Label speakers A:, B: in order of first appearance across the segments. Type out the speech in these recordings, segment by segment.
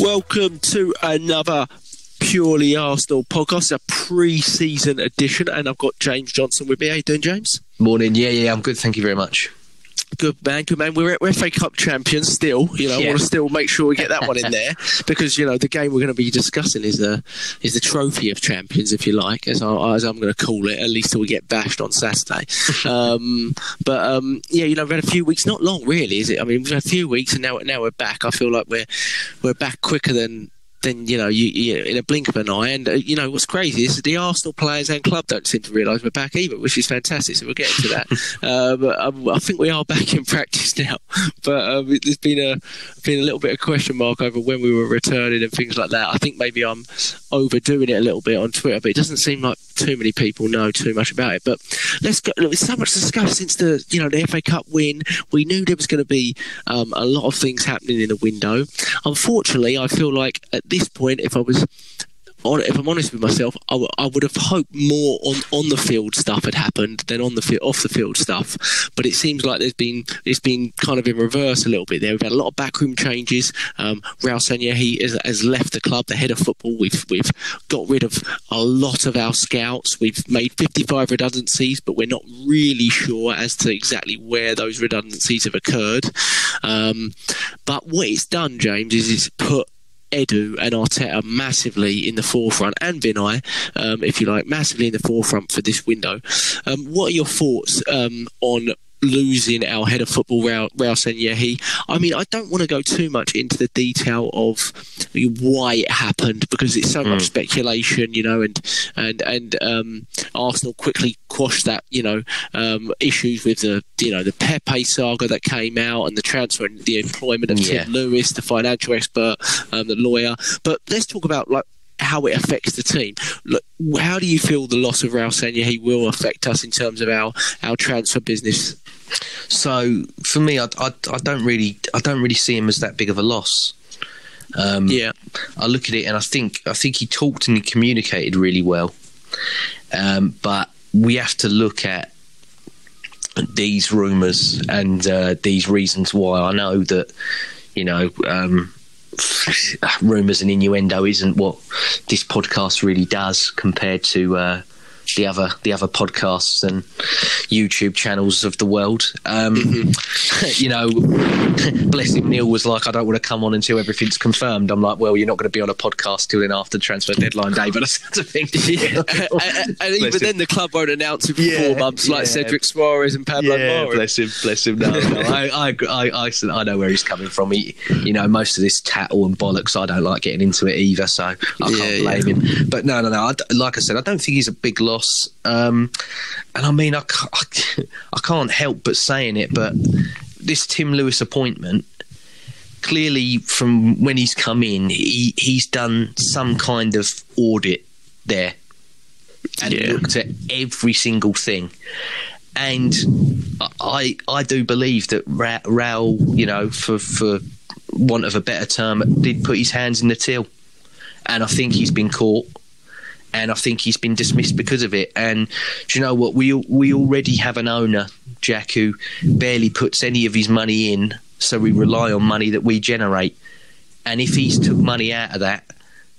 A: Welcome to another Purely Arsenal podcast, a pre-season edition, and I've got James Johnson with me. How you doing, James?
B: Morning. Yeah, yeah, I'm good. Thank you very much.
A: Good man, good man. We're, we're FA Cup champions still. You know, yeah. want to still make sure we get that one in there because you know the game we're going to be discussing is the is the trophy of champions, if you like, as, I, as I'm going to call it. At least till we get bashed on Saturday. um, but um, yeah, you know, we've had a few weeks, not long really, is it? I mean, we've had a few weeks, and now now we're back. I feel like we're we're back quicker than then you know you, you, in a blink of an eye. And uh, you know what's crazy is the Arsenal players and club don't seem to realise we're back either, which is fantastic. So we'll get into that. but um, I think we are back in practice now. But um, there's been a been a little bit of question mark over when we were returning and things like that. I think maybe I'm overdoing it a little bit on Twitter, but it doesn't seem like too many people know too much about it. But let's go. There's so much discussed since the you know the FA Cup win. We knew there was going to be um, a lot of things happening in the window. Unfortunately, I feel like at this point, if I was if I'm honest with myself, I, would have hoped more on, on the field stuff had happened than on the fi- off the field stuff. But it seems like there's been it's been kind of in reverse a little bit there. We've had a lot of backroom changes. Um, Raul Sanllehi has, has left the club, the head of football. We've we've got rid of a lot of our scouts. We've made 55 redundancies, but we're not really sure as to exactly where those redundancies have occurred. Um, but what it's done, James, is it's put Edu and Arteta massively in the forefront, and Vinai, um, if you like, massively in the forefront for this window. Um, what are your thoughts um, on losing our head of football, Raul, Sanllehi. I mean, I don't want to go too much into the detail of why it happened because it's so mm. much hmm. speculation, you know, and and and um, Arsenal quickly quashed that, you know, um, issues with the you know the Pepe saga that came out and the transfer and the employment of yeah. Tim Lewis, the financial expert, um, the lawyer. But let's talk about like how it affects the team. Look, how do you feel the loss of Raul Sanllehi will affect us in terms of our, our transfer business?
B: So for me, I, I, I don't really I don't really see him as that big of a loss. Um, yeah, I look at it and I think I think he talked and he communicated really well, um, but we have to look at these rumours and uh, these reasons why. I know that you know um, rumours and innuendo isn't what this podcast really does compared to uh, the other the other podcasts and YouTube channels of the world. Um, mm-hmm. you know, bless him. Neil was like, "I don't want to come on until everything's confirmed." I'm like, "Well, you're not going to be on a podcast till then after transfer deadline day." But that's the thing.
A: Yeah. and, and even him. then, the club won't announce it for yeah, four months, like yeah. Cedric Soares and Pablo
B: yeah, Bless him, bless him. No, no, I, I, I, I, I know where he's coming from. He, you know, most of this tattle and bollocks, I don't like getting into it either, so I can't blame him. But no, no, no. I, like I said, I don't think he's a big loss loss. Um, and I mean, I, I can't help but saying it, but this Tim Lewis appointment, clearly from when he's come in, he, he's done some kind of audit there and yeah. looked at every single thing. And I I do believe that Ra- Raul, you know, for for want of a better term, did put his hands in the till, and I think he's been caught and I think he's been dismissed because of it. And do you know what? We we already have an owner, Jack, who barely puts any of his money in, so we rely on money that we generate. And if he's took money out of that,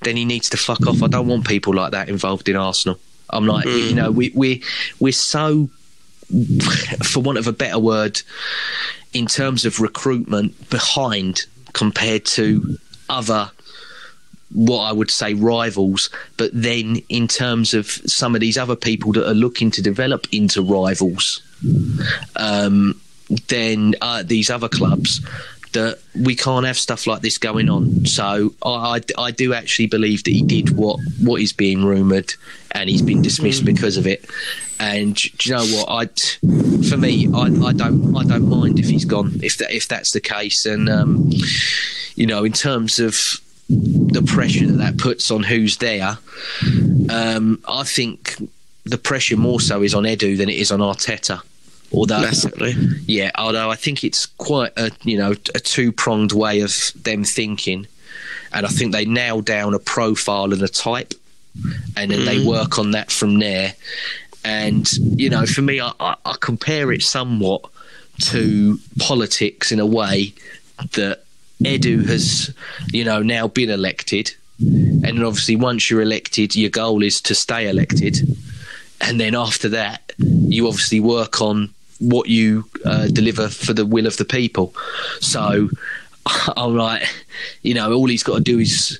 B: then he needs to fuck off. I don't want people like that involved in Arsenal. I'm like, mm. you know, we we we're so, for want of a better word, in terms of recruitment, behind compared to other what I would say rivals, but then in terms of some of these other people that are looking to develop into rivals, um, then uh, these other clubs that we can't have stuff like this going on. So I, I, I do actually believe that he did what what is being rumoured, and he's been dismissed mm. because of it. And do you know what? I, for me, I, I don't I don't mind if he's gone if that if that's the case. And um, you know, in terms of the pressure that that puts on who's there. Um, I think the pressure more so is on Edu than it is on Arteta. Although,
A: Massively.
B: yeah, although I think it's quite a you know a two pronged way of them thinking, and I think they nail down a profile and a type, and then they work on that from there. And you know, for me, I, I, I compare it somewhat to politics in a way that Edu has, you know, now been elected, and obviously once you're elected, your goal is to stay elected, and then after that, you obviously work on what you uh, deliver for the will of the people. So I'm you know, all he's got to do is,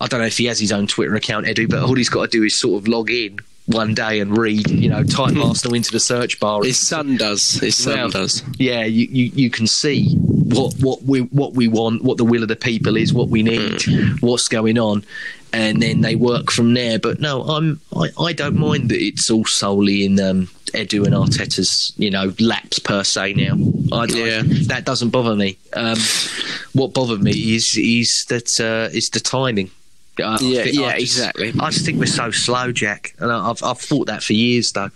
B: I don't know if he has his own Twitter account, Edu, but all he's got to do is sort of log in one day and read, you know, type Arsenal into the search bar.
A: His son does. His son
B: Well,
A: does.
B: Yeah, you, you, you can see what what we what we want, what the will of the people is, what we need, what's going on, and then they work from there. But no, I'm I, I don't mind that it's all solely in um, Edu and Arteta's you know laps per se now. I,
A: Yeah.
B: I, that doesn't bother me. Um, what bothered me is is that uh, is the timing. I-
A: Yeah,
B: think-
A: yeah,
B: I just-
A: exactly.
B: I just think we're so slow, Jack, and I- I've I've thought that for years though.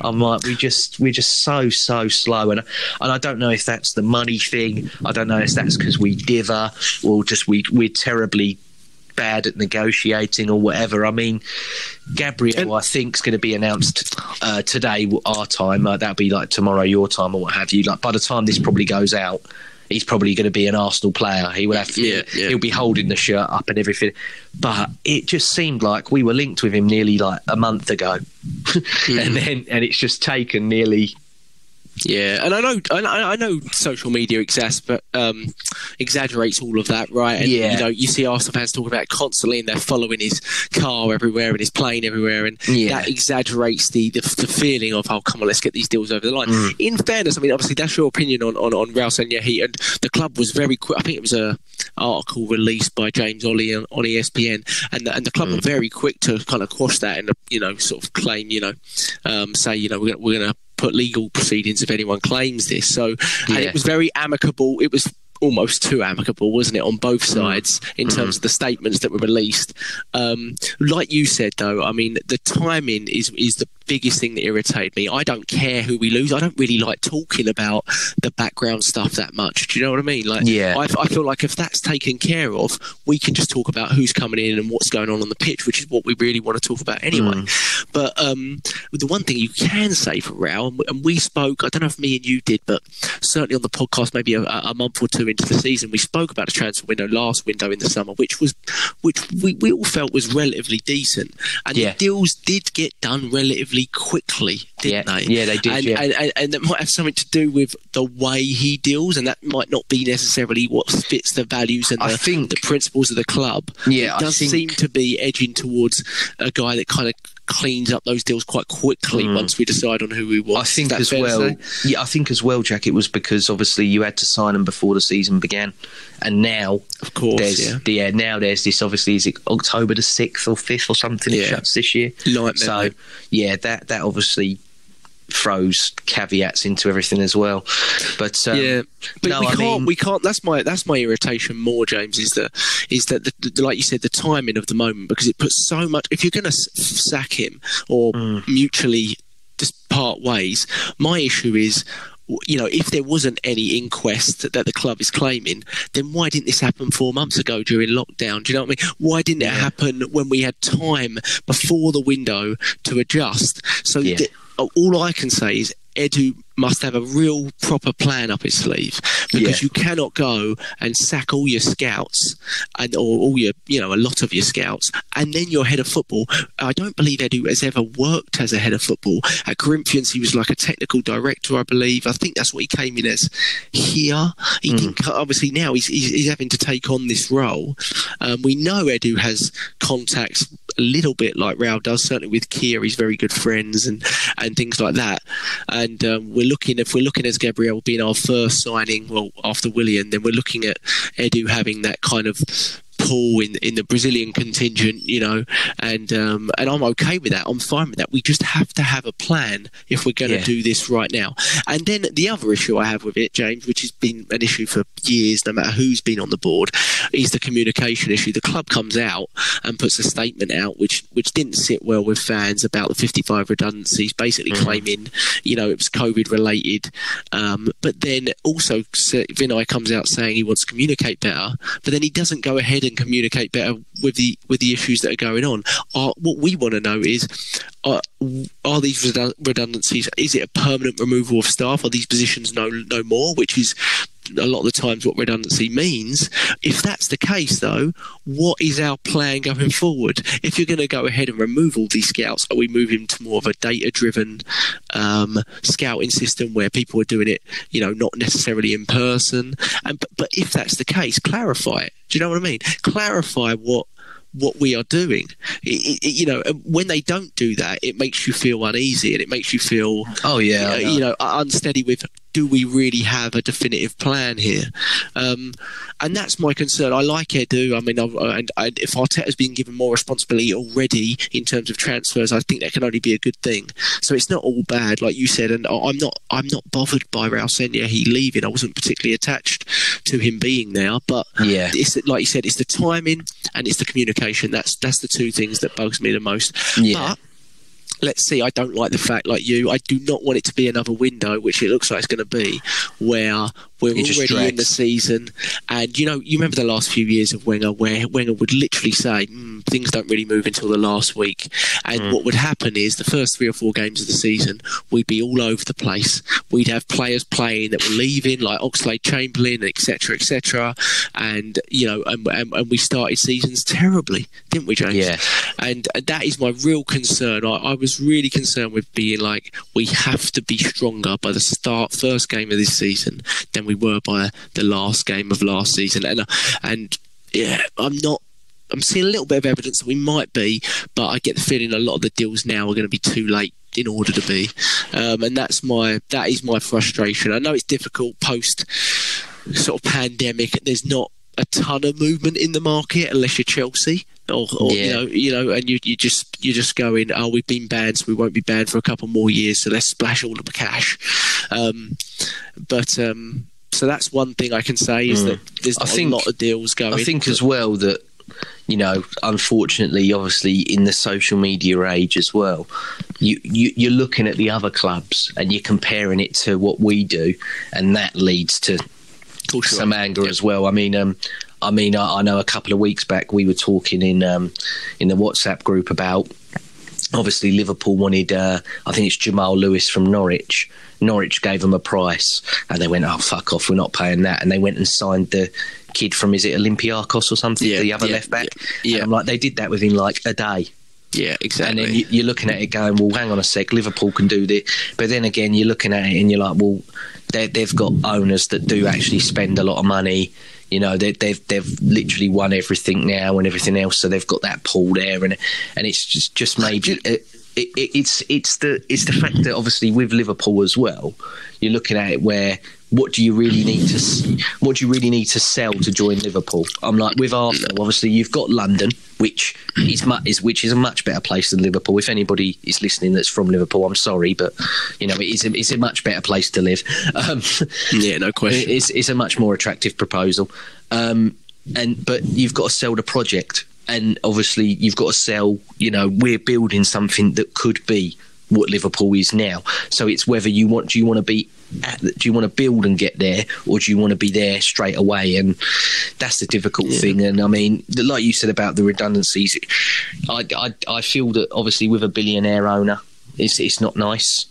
B: I'm like we just we're just so so slow, and and I don't know if that's the money thing. I don't know if that's because we diver or just we we're terribly bad at negotiating or whatever. I mean, Gabriel, I think, is going to be announced uh, today, our time. Uh, that'll be like tomorrow, your time, or what have you. Like by the time this probably goes out, he's probably going to be an Arsenal player. He will have,
A: Yeah, yeah.
B: he'll be holding the shirt up and everything. But it just seemed like we were linked with him nearly like a month ago, hmm. and then and it's just taken nearly.
A: Yeah, and I know, I know, I know social media exasper, um, exaggerates all of that, right? And,
B: Yeah.
A: You know, you see Arsenal fans talking about it constantly, and they're following his car everywhere and his plane everywhere, and
B: Yeah.
A: that exaggerates the, the the feeling of, oh, come on, let's get these deals over the line.
B: Mm.
A: In fairness, I mean, obviously that's your opinion on on on Raul Sanllehi, and the club was very quick. I think it was a article released by James Olley on, on ESPN, and the, and the club
B: Mm.
A: were very quick to kind of quash that and you know sort of claim, you know, um, say you know we're gonna, we're going to put legal proceedings if anyone claims this. So and it was very amicable. It was almost too amicable, wasn't it, on both
B: Mm.
A: sides in terms of the statements that were released. Um, like you said, though, I mean, the timing is is the biggest thing that irritated me. I don't care who we lose. I don't really like talking about the background stuff that much. Do you know what I mean? Like,
B: Yeah.
A: I, I feel like if that's taken care of, we can just talk about who's coming in and what's going on on the pitch, which is what we really want to talk about anyway.
B: Mm.
A: But um, the one thing you can say for Raul, and we- and we spoke, I don't know if me and you did, but certainly on the podcast, maybe a, a month or two into the season, we spoke about the transfer window last window in the summer, which was, which we, we all felt was relatively decent, and
B: Yeah.
A: the deals did get done relatively quickly, didn't
B: Yeah.
A: they?
B: Yeah, they did,
A: And,
B: yeah.
A: and, and, and that might have something to do with the way he deals, and that might not be necessarily what fits the values and
B: I
A: the,
B: think-
A: the principles of the club.
B: Yeah,
A: it
B: I
A: does
B: think-
A: seem to be edging towards a guy that kind of cleans up those deals quite quickly once we decide on who we want.
B: Mm. I think as well. Yeah, I think as well, Jack. It was because obviously you had to sign him before the season began, and now
A: Of course,
B: there's
A: yeah.
B: yeah. Now there's this. Obviously, is it October the sixth or fifth or something? It
A: Yeah.
B: shuts this year.
A: Nightmare,
B: So yeah, that that obviously throws caveats into everything as well. But um,
A: yeah, but
B: no,
A: we
B: I
A: can't.
B: mean-
A: we can't. That's my that's my irritation more, James. Is that is that the, the, like you said, the timing of the moment because it puts so much. If you're going to sack him or
B: Mm.
A: mutually just part ways, my issue is. You know, if there wasn't any inquest that the club is claiming, then why didn't this happen four months ago during lockdown? Do you know what I mean? Why didn't it happen when we had time before the window to adjust? So
B: Yeah.
A: th- all I can say is Edu must have a real proper plan up his sleeve because
B: Yeah.
A: you cannot go and sack all your scouts and or all your you know a lot of your scouts and then your head of football. I don't believe Edu has ever worked as a head of football at Corinthians. He was like a technical director, I believe. I think that's what he came in as here. He didn't obviously now he's, he's he's having to take on this role. Um, we know Edu has contacts a little bit like Raul does, certainly with Kia, He's very good friends and and things like that. And um, we're looking if we're looking as Gabriel being our first signing, well after William, then we're looking at Edu having that kind of Paul in in the Brazilian contingent, you know, and um, and I'm okay with that. I'm fine with that. We just have to have a plan if we're going to yeah. do this right now. And then the other issue I have with it, James, which has been an issue for years, no matter who's been on the board, is the communication issue. The club comes out and puts a statement out, which which didn't sit well with fans about the 55 redundancies, basically mm-hmm. claiming, you know, it was COVID related. Um, but then also Vinai comes out saying he wants to communicate better, but then he doesn't go ahead and communicate better with the with the issues that are going on. Uh, what we want to know is are, are these redundancies? Is it a permanent removal of staff? Are these positions no no more? Which is a lot of the times what redundancy means. If that's the case, though, what is our plan going forward? If you're going to go ahead and remove all these scouts, are we moving to more of a data-driven um, scouting system where people are doing it, you know, not necessarily in person? And but, but if that's the case, clarify it. Do you know what I mean? Clarify what what we are doing. It, it, you know, when they don't do that, it makes you feel uneasy and it makes you feel,
B: oh yeah,
A: you know, you know unsteady with do we really have a definitive plan here? Um, and that's my concern. I like Edu. I mean, I, and I, if Arteta's been given more responsibility already in terms of transfers, I think that can only be a good thing. So it's not all bad, like you said. And I'm not, I'm not bothered by Raul Sanllehi he leaving. I wasn't particularly attached to him being there, but
B: yeah,
A: it's like you said, it's the timing and it's the communication. That's that's the two things that bugs me the most.
B: Yeah.
A: But let's see, I don't like the fact, like you, I do not want it to be another window, which it looks like it's going to be, where we're it already in the season. And, you know, you remember the last few years of Wenger, where Wenger would literally say, mm, things don't really move until the last week. And mm. what would happen is the first three or four games of the season, we'd be all over the place. We'd have players playing that were leaving, like Oxlade Chamberlain, etc., etc. And, you know, and, and, and, we started seasons terribly, didn't we, James?
B: Yeah.
A: And that is my real concern. I, I was really concerned with being like, we have to be stronger by the start, first game of this season than we were by the last game of last season. And, and yeah, I'm not I'm seeing a little bit of evidence that we might be, but I get the feeling a lot of the deals now are going to be too late in order to be, um, and that's my that is my frustration. I know it's difficult post sort of pandemic. There's not a ton of movement in the market unless you're Chelsea. Or, or yeah. you know, you know, and you you just you're just going, oh, we've been banned, so we won't be banned for a couple more years, so let's splash all of the cash. Um, but um, so that's one thing I can say is mm. that there's I think, a lot of deals going.
B: I think as well that you know, unfortunately, obviously, in the social media age as well, you, you you're looking at the other clubs and you're comparing it to what we do, and that leads to sure. some anger as well. I mean, um, I mean, I, I, know a couple of weeks back we were talking in um, in the WhatsApp group about obviously Liverpool wanted, uh, I think it's Jamal Lewis from Norwich. Norwich gave them a price, and they went, "Oh fuck off, we're not paying that." And they went and signed the kid from is it Olympiacos or something, yeah, the other yeah, left back. Yeah, yeah. I'm like they did that within like a day.
A: Yeah, exactly.
B: And then you, are looking at it going, well, hang on a sec, Liverpool can do this. But then again, you're looking at it and you're like, well, they've got owners that do actually spend a lot of money. You know, they, they've they've literally won everything now and everything else, so they've got that pool there, and and it's just just maybe. It, it, it's it's the it's the fact that obviously with Liverpool as well, you're looking at it where what do you really need to what do you really need to sell to join Liverpool? I'm like with Arsenal. Obviously, you've got London, which is, much is which is a much better place than Liverpool. If anybody is listening that's from Liverpool, I'm sorry, but you know it is a, it's a much better place to live. Um,
A: yeah, no question.
B: It's, it's a much more attractive proposal. Um, and but you've got to sell the project, and obviously you've got to sell. You know, we're building something that could be what Liverpool is now. So it's whether you want do you want to be do you want to build and get there, or do you want to be there straight away? And that's the difficult yeah. thing. And I mean, like you said about the redundancies, I, I, I feel that obviously with a billionaire owner, it's it's not nice.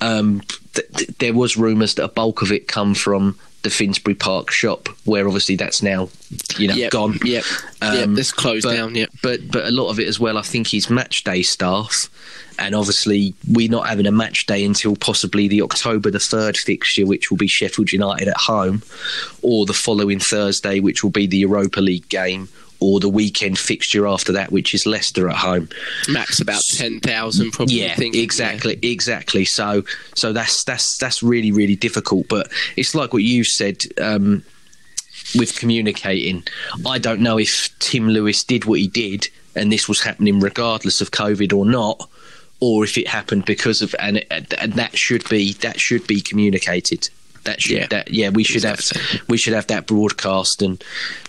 B: Um, th- th- there was rumours that a bulk of it come from the Finsbury Park shop, where obviously that's now, you know,
A: yep.
B: gone.
A: Yep. Um, yep. Closed
B: but,
A: down. Yep.
B: But but a lot of it as well. I think he's match day staff, and obviously we're not having a match day until possibly the October the third fixture, which will be Sheffield United at home, or the following Thursday, which will be the Europa League game, or the weekend fixture after that, which is Leicester at home.
A: Max about ten thousand, probably.
B: Yeah, exactly, yeah. exactly. So, so that's that's that's really really difficult. But it's like what you said. Um, with communicating. I don't know if Tim Lewis did what he did, and this was happening regardless of COVID or not, or if it happened because of and, and that should be that should be communicated. That should
A: Yeah.
B: that yeah we should
A: Exactly.
B: have we should have that broadcast and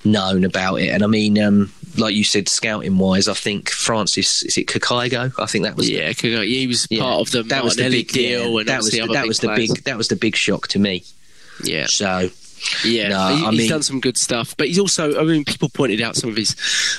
B: known about it. And I mean, um, like you said, scouting wise, I think Francis is it Cagigao? I think that was the-
A: Yeah, go- he was
B: yeah,
A: part of the
B: that was the big
A: deal,
B: yeah,
A: and
B: that was the, that was the big that was the big shock to me.
A: Yeah,
B: So
A: Yeah,
B: No,
A: he,
B: I
A: he's done some good stuff, but he's also. I mean, people pointed out some of his,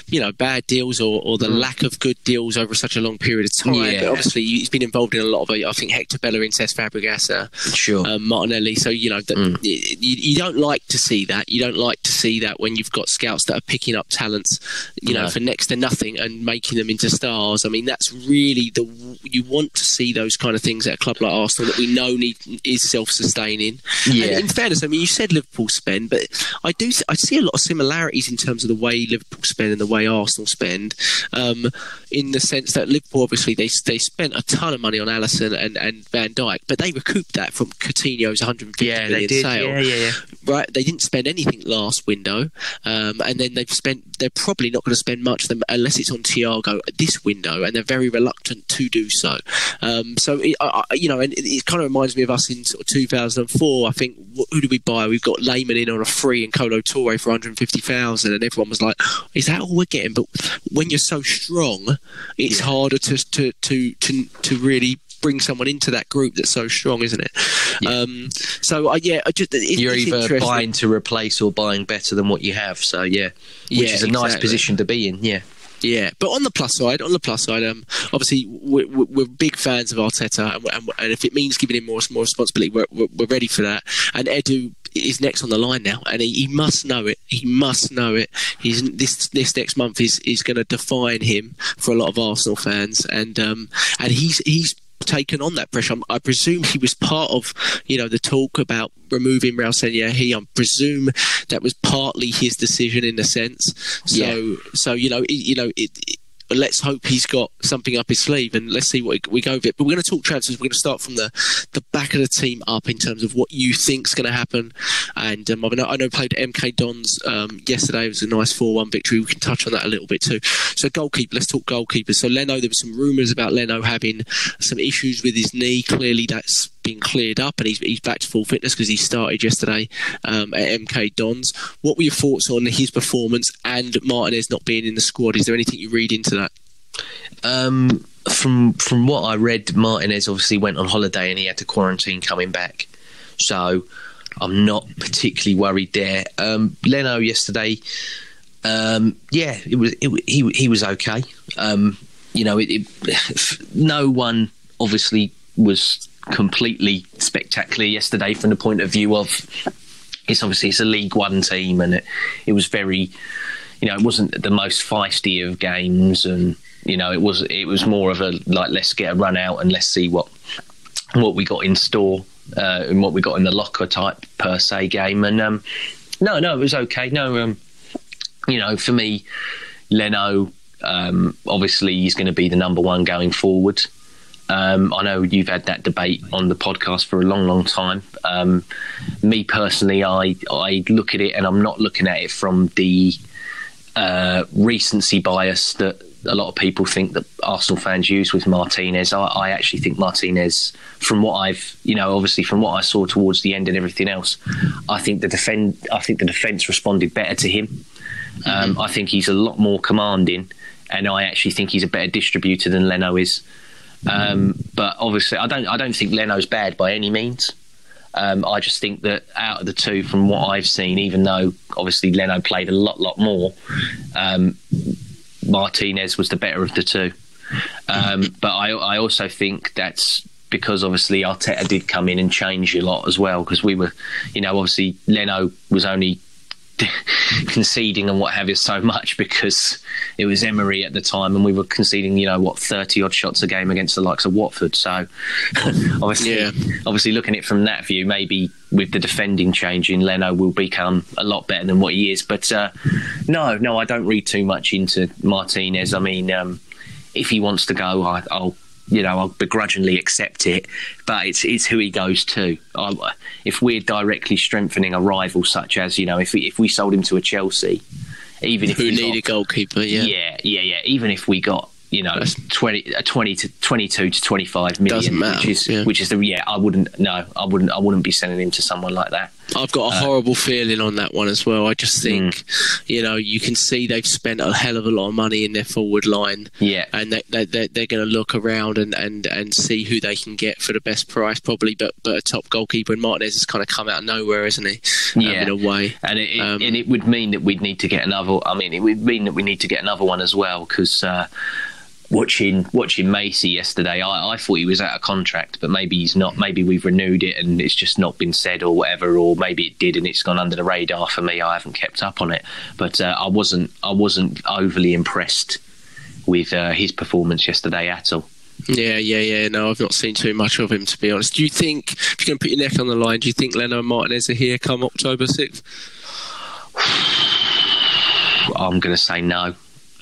A: you know, bad deals or, or the lack of good deals over such a long period of time.
B: Mm. Yeah.
A: But obviously, he's been involved in a lot of. I think Hector Bellerin, Cesc Fabregas, uh,
B: sure.
A: um, Martinelli. So you know, that
B: Mm.
A: you, you don't like to see that. You don't like to see that when you've got scouts that are picking up talents, you know,
B: No.
A: for next to nothing and making them into stars. I mean, that's really the you want to see those kind of things at a club like Arsenal that we know need is self-sustaining.
B: Yeah.
A: And in fairness, I mean, you said Liverpool spend, but I do I see a lot of similarities in terms of the way Liverpool spend and the way Arsenal spend. Um, in the sense that Liverpool obviously they they spent a ton of money on Alisson and, and Van Dijk, but they recouped that from Coutinho's 150
B: yeah,
A: million
B: they did.
A: sale
B: Yeah, yeah, yeah.
A: right? They didn't spend anything last window, um, and then they've spent. They're probably not going to spend much of them unless it's on Thiago this window, and they're very reluctant to do so. Um, so it, I, you know, and it, it kind of reminds me of us in sort of 2004. I think wh- who do we buy? We've got Lehmann in on a free and Kolo Touré for 150,000, and everyone was like, "Is that all we're getting?" But when you're so strong, it's
B: Yeah.
A: harder to to to to to really. Bring someone into that group that's so strong, isn't it? Um, so, I yeah, I just it,
B: You're either buying to replace or buying better than what you have. So yeah, which
A: Yeah,
B: is a nice position to be in. Yeah,
A: Yeah, but on the plus side, on the plus side, um, obviously we're, we're we're big fans of Arteta, and, and, and if it means giving him more more responsibility, we're, we're, we're ready for that. And Edu is next on the line now, and he, he must know it. He must know it. He's this this next month is is going to define him for a lot of Arsenal fans, and um, and he's he's taken on that pressure. I presume he was part of, you know, the talk about removing Raul He, I presume that was partly his decision in a sense. So,
B: Yeah.
A: so you know, it, you know, it, it- let's hope he's got something up his sleeve, and let's see what we go with it. But we're going to talk transfers. We're going to start from the the back of the team up in terms of what you think's going to happen. And um, I know I know played MK Dons um, yesterday. It was a nice four one victory. We can touch on that a little bit too. So goalkeeper. Let's talk goalkeepers. So Leno. There were some rumours about Leno having some issues with his knee. Clearly, that's been cleared up, and he's he's back to full fitness because he started yesterday um, at MK Dons. What were your thoughts on his performance and Martinez not being in the squad? Is there anything you read into that?
B: um, from from what I read, Martinez obviously went on holiday and he had to quarantine coming back. So I'm not particularly worried there. Um, Leno yesterday, um, yeah, it was it, he he was okay. Um, you know, it, it, no one obviously was completely spectacular yesterday from the point of view of it's obviously it's a League One team and it, it was very you know it wasn't the most feisty of games and you know it was it was more of a like let's get a run out and let's see what what we got in store uh, and what we got in the locker type per se game. And um, no no it was okay. No um, you know for me Leno um, obviously he's going to be the number one going forward um, I know you've had that debate on the podcast for a long, long time. Um, me personally, I I look at it and I'm not looking at it from the uh, recency bias that a lot of people think that Arsenal fans use with Martinez. I, I actually think Martinez, from what I've, you know, obviously from what I saw towards the end and everything else, I think the defend, I think the defence responded better to him. Um, I think he's a lot more commanding, and I actually think he's a better distributor than Leno is. Um, but obviously, I don't. I don't think Leno's bad by any means. Um, I just think that out of the two, from what I've seen, even though obviously Leno played a lot, lot more, um, Martinez was the better of the two. Um, but I, I also think that's because obviously Arteta did come in and change a lot as well. Because we were, you know, obviously Leno was only conceding and what have you so much because it was Emery at the time and we were conceding you know what 30 odd shots a game against the likes of Watford. So obviously
A: Yeah.
B: obviously looking at it from that view maybe with the defending changing Leno will become a lot better than what he is. But uh, no no I don't read too much into Martinez. I mean um, if he wants to go I, I'll you know, I'll begrudgingly accept it, but it's it's who he goes to. I, if we're directly strengthening a rival, such as you know, if we, if we sold him to a Chelsea, even if
A: who
B: we
A: need
B: got-
A: a goalkeeper, yeah.
B: yeah, yeah, yeah. Even if we got you know 20, uh, 20 to twenty two to twenty five million,
A: Doesn't
B: which is
A: yeah.
B: which is the yeah. I wouldn't no, I wouldn't I wouldn't be sending him to someone like that.
A: I've got a horrible feeling on that one as well. I just think, you know, you can see they've spent a hell of a lot of money in their forward line.
B: Yeah.
A: And they, they, they're, they're going to look around and, and, and see who they can get for the best price, probably. But but a top goalkeeper, and Martinez has kind of come out of nowhere, hasn't he? Um,
B: Yeah.
A: in a way.
B: And it, it,
A: Um,
B: and it would mean that we'd need to get another. I mean, it would mean that we need to get another one as well because uh, watching watching Macey yesterday, I, I thought he was out of contract, but maybe he's not. Maybe we've renewed it and it's just not been said or whatever, or maybe it did and it's gone under the radar for me. I haven't kept up on it, but uh, I wasn't I wasn't overly impressed with uh, his performance yesterday at all.
A: Yeah, yeah, yeah. No, I've not seen too much of him, to be honest. Do you think, if you're going to put your neck on the line, do you think Leno and Martinez are here come October 6th?
B: I'm going to say no.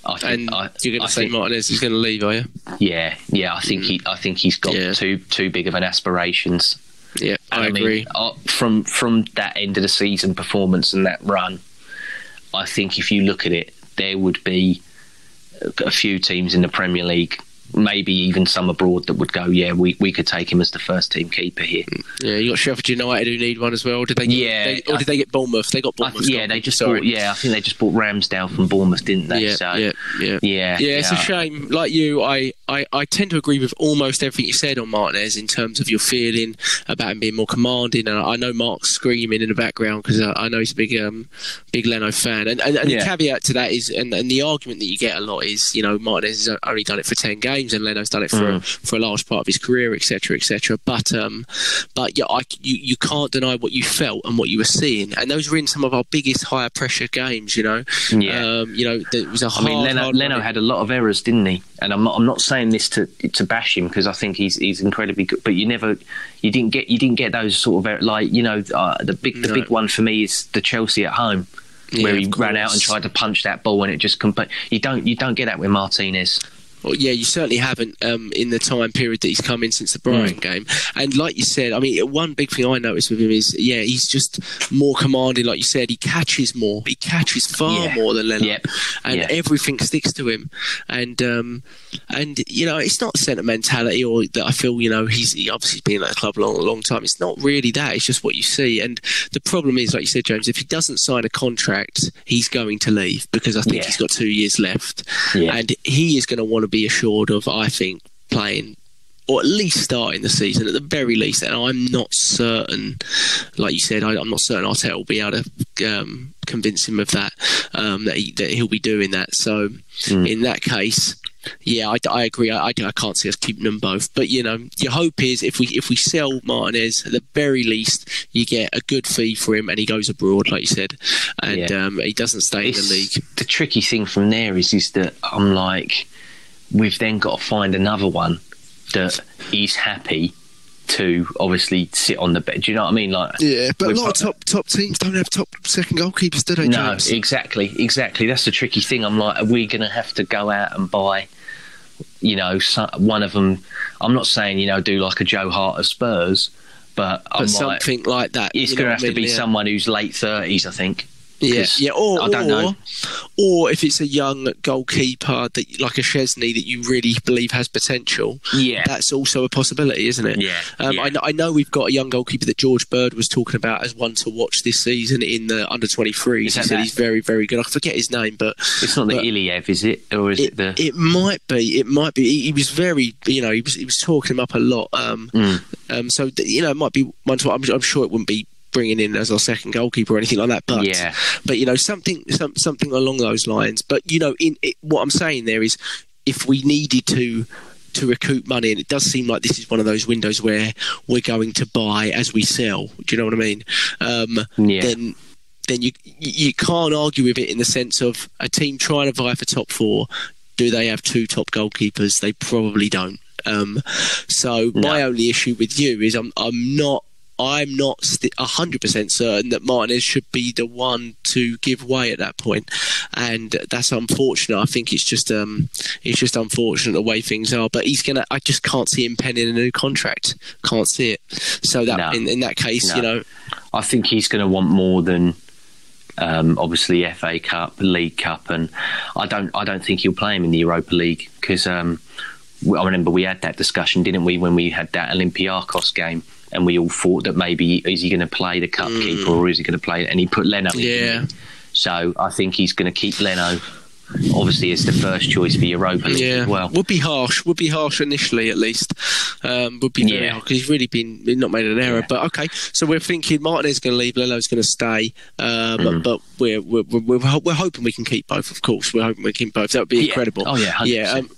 B: I think,
A: And
B: I,
A: you're going to say
B: think-
A: Martinez is going to leave, are you?
B: Yeah, yeah. I think he. I think he's got
A: Yeah.
B: too too big of an aspirations.
A: Yeah, I,
B: mean,
A: agree.
B: uh, from from that end of the season performance and that run, I think if you look at it, there would be a few teams in the Premier League, maybe even some abroad, that would go, yeah, we, we could take him as the first team keeper here.
A: Yeah, you got Sheffield United who need one as well. Did they? Get,
B: Yeah,
A: they, or
B: I-
A: did they get Bournemouth? They got
B: I
A: Bournemouth.
B: th- yeah, they just
A: Sorry.
B: bought. Yeah, I think they just bought Ramsdale from Bournemouth, didn't they?
A: Yeah,
B: so,
A: yeah, yeah.
B: yeah,
A: Yeah, it's a shame. Like you, I, I, I tend to agree with almost everything you said on Martinez in terms of your feeling about him being more commanding. And I know Mark's screaming in the background because I, I know he's a big, um, big Leno fan. And, and, and
B: Yeah.
A: the caveat to that is, and, and the argument that you get a lot is, you know, Martinez has only done it for ten games, and Leno's done it for
B: Mm.
A: for a large part of his career, etc., etc. But, um, but yeah, I, you, you can't deny what you felt and what you were seeing, and those were in some of our biggest higher pressure games. You know,
B: Yeah.
A: um, you know, there was a hard, I
B: mean, Leno,
A: hard
B: Leno had a lot of errors, didn't he? And I'm not, I'm not saying this to to bash him because I think he's he's incredibly good. But you never, you didn't get you didn't get those sort of er- like you know uh, the big the
A: No.
B: big one for me is the Chelsea at home. Where
A: Yeah,
B: he ran out and tried to punch that ball and it just compa- you don't you don't get that with Martinez.
A: Well, yeah, you certainly haven't um, in the time period that he's come in since the Brighton
B: Mm.
A: game. And like you said, I mean, one big thing I noticed with him is, yeah, he's just more commanding. Like you said, he catches more. He catches far
B: Yeah.
A: more than Leno,
B: Yep.
A: and
B: Yeah.
A: everything sticks to him. And um, and you know, it's not sentimentality or that I feel. You know, he's he obviously been at the club a long, long time. It's not really that. It's just what you see. And the problem is, like you said, James, if he doesn't sign a contract, he's going to leave because I think
B: Yeah.
A: he's got two years left
B: Yeah.
A: and he is going to want to be assured of, I think, playing or at least starting the season at the very least. And I'm not certain, like you said, I, I'm not certain Arteta will be able to um, convince him of that, um, that, he, that he'll be doing that. So in that case. Yeah, I, I agree. I, I, I can't see us keeping them both, but you know, your hope is if we if we sell Martinez, at the very least, you get a good fee for him, and he goes abroad, like you said, and
B: Yeah.
A: um, he doesn't stay in the league.
B: The tricky thing from there is is that I'm like we've then got to find another one that is happy to obviously sit on the bench. Do you know what I mean? Like
A: Yeah, but a lot of top top teams don't have top second goalkeepers, do they,
B: No,
A: James?
B: exactly, exactly. That's the tricky thing. I'm like, are we going to have to go out and buy, you know, one of them? I'm not saying you know do like a Joe Hart of Spurs, but
A: but
B: like,
A: something like that.
B: it's going to have to be?
A: Yeah.
B: someone who's late thirties, I think.
A: Yeah, yeah, or
B: I don't know.
A: or, or if it's a young goalkeeper that like a Szczesny that you really believe has potential,
B: Yeah.
A: that's also a possibility, isn't it?
B: Yeah,
A: Um,
B: yeah.
A: I, know, I know we've got a young goalkeeper that Jeorge Bird was talking about as one to watch this season in the under 23s. He said
B: that?
A: he's very, very good. I forget his name, but
B: It's not the Iliev, is it, or is it,
A: it,
B: the?
A: it might be. It might be. He, he was very, you know, he was he was talking him up a lot. Um,
B: Mm.
A: um, so th- you know, it might be one to. I'm, I'm sure it wouldn't be bringing in as our second goalkeeper or anything like that. But
B: Yeah.
A: but you know, something some, something along those lines. But you know, in it, what I'm saying there is, if we needed to. To recoup money, and it does seem like this is one of those windows where we're going to buy as we sell. Do you know what I mean? Um,
B: Yeah.
A: Then then you you can't argue with it in the sense of a team trying to vie for top four. Do they have two top goalkeepers? They probably don't. Um, so my only issue with you is I'm I'm not I'm not hundred percent certain that Martinez should be the one to give way at that point, and that's unfortunate. I think it's just um, it's just unfortunate the way things are. But he's gonna. I just can't see him penning a new contract. Can't see it. So that no. in, in that case, no. you know,
B: I think he's going to want more than um, obviously FA Cup, League Cup, and I don't I don't think he'll play him in the Europa League because um, I remember we had that discussion, didn't we, when we had that Olympiacos game, and we all thought that maybe is he going to play the cup mm. keeper or is he going to play? And he put Leno.
A: Yeah.
B: So I think he's going to keep Leno obviously it's the first choice for Europa League yeah. as well.
A: Would be harsh. Would be harsh initially, at least. Um, would be very yeah. because he's really been not made an error. Yeah. But okay, so we're thinking Martin is going to leave, Leno's going to stay, uh, mm. but, but we're, we're, we're we're hoping we can keep both. Of course, we're hoping we can keep both. That would be incredible.
B: Oh yeah, 100%. yeah. Um,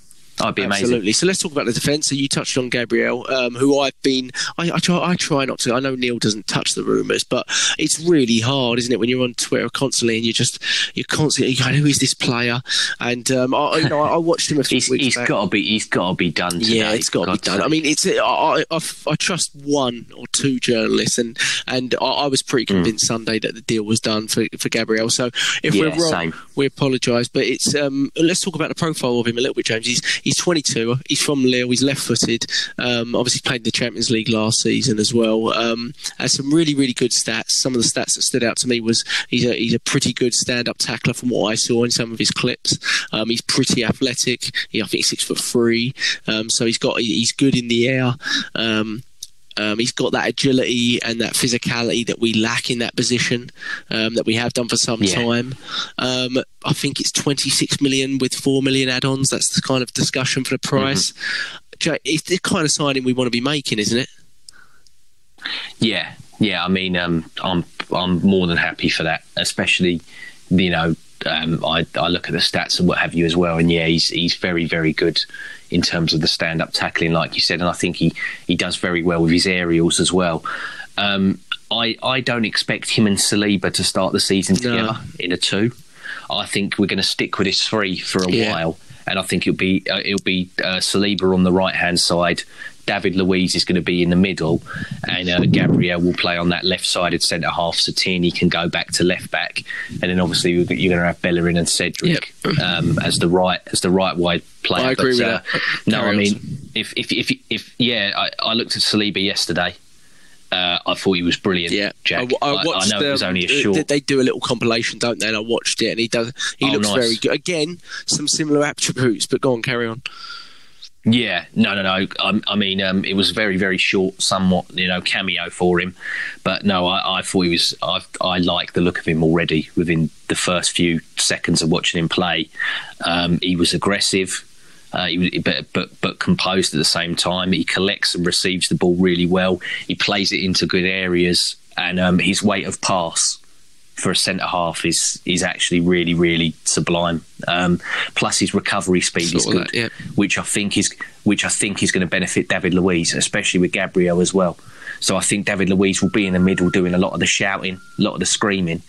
B: That'd be amazing.
A: Absolutely. So let's talk about the defence. So you touched on Gabriel, um, who I've been. I, I, try. I try not to. I know Neil doesn't touch the rumours, but it's really hard, isn't it, when you're on Twitter constantly and you just you're constantly going, "Who is this player?" And um, I, you know, I watched him a few
B: he's,
A: weeks
B: He's got to be. He's got to be done. Today.
A: Yeah, it's got to be done. I mean, it's. I, I, I, trust one or two journalists, and and I, I was pretty hmm. convinced mm. Sunday that the deal was done for for Gabriel. So if yeah, we're wrong, same. we apologise. But it's. Um, let's talk about the profile of him a little bit, James. He's he's 22 he's from Lille. He's left-footed. Um, obviously played the Champions League last season as well. Um, has some really really good stats. Some of the stats that stood out to me was he's a he's a pretty good stand-up tackler from what I saw in some of his clips. Um, he's pretty athletic. He, I think he's six foot three. Um, so he's got he's good in the air. Um, he's got that agility and that physicality that we lack in that position um, that we have done for some yeah. time. Um, I think it's 26 million with 4 million add ons. That's the kind of discussion for the price. Mm-hmm. It's the kind of signing we want to be making, isn't it?
B: Yeah, yeah. I mean, um, I'm I'm more than happy for that, especially you know um, I, I, look at the stats and what have you as well, and yeah, he's he's very very good in terms of the stand up tackling, like you said, and I think he he does very well with his aerials as well. Um, I I don't expect him and Saliba to start the season together no. in a two. I think we're going to stick with this three for a yeah. while, and I think it'll be uh, it'll be uh, Saliba on the right hand side, David Luiz is going to be in the middle, and uh, Gabriel will play on that left-sided centre half. So Tierney can go back to left back, and then obviously you're going to have Bellerin and Cedric yep. um, as the right as the right wide player.
A: I agree but, with uh, that.
B: No, Carry I mean if, if if if yeah, I, I looked at Saliba yesterday. Uh, I thought he was brilliant. Yeah, Jack. I, I. I, know it was only a short.
A: They do a little compilation, don't they? And I watched it, and he does. He oh, looks nice. very good. Again, some similar attributes, but go on, carry on.
B: Yeah, no, no, no. I, I mean, um, it was very, very short, somewhat, you know, cameo for him. But no, I, I thought he was. I, I like the look of him already within the first few seconds of watching him play. Um, he was aggressive, uh, he was, but but but composed at the same time. He collects and receives the ball really well. He plays it into good areas, and um, his weight of pass for a centre half is is actually really really sublime. Um, plus his recovery speed sort is good, that, yeah. which I think is which I think is going to benefit David Luiz, especially with Gabriel as well. So I think David Luiz will be in the middle doing a lot of the shouting, a lot of the screaming,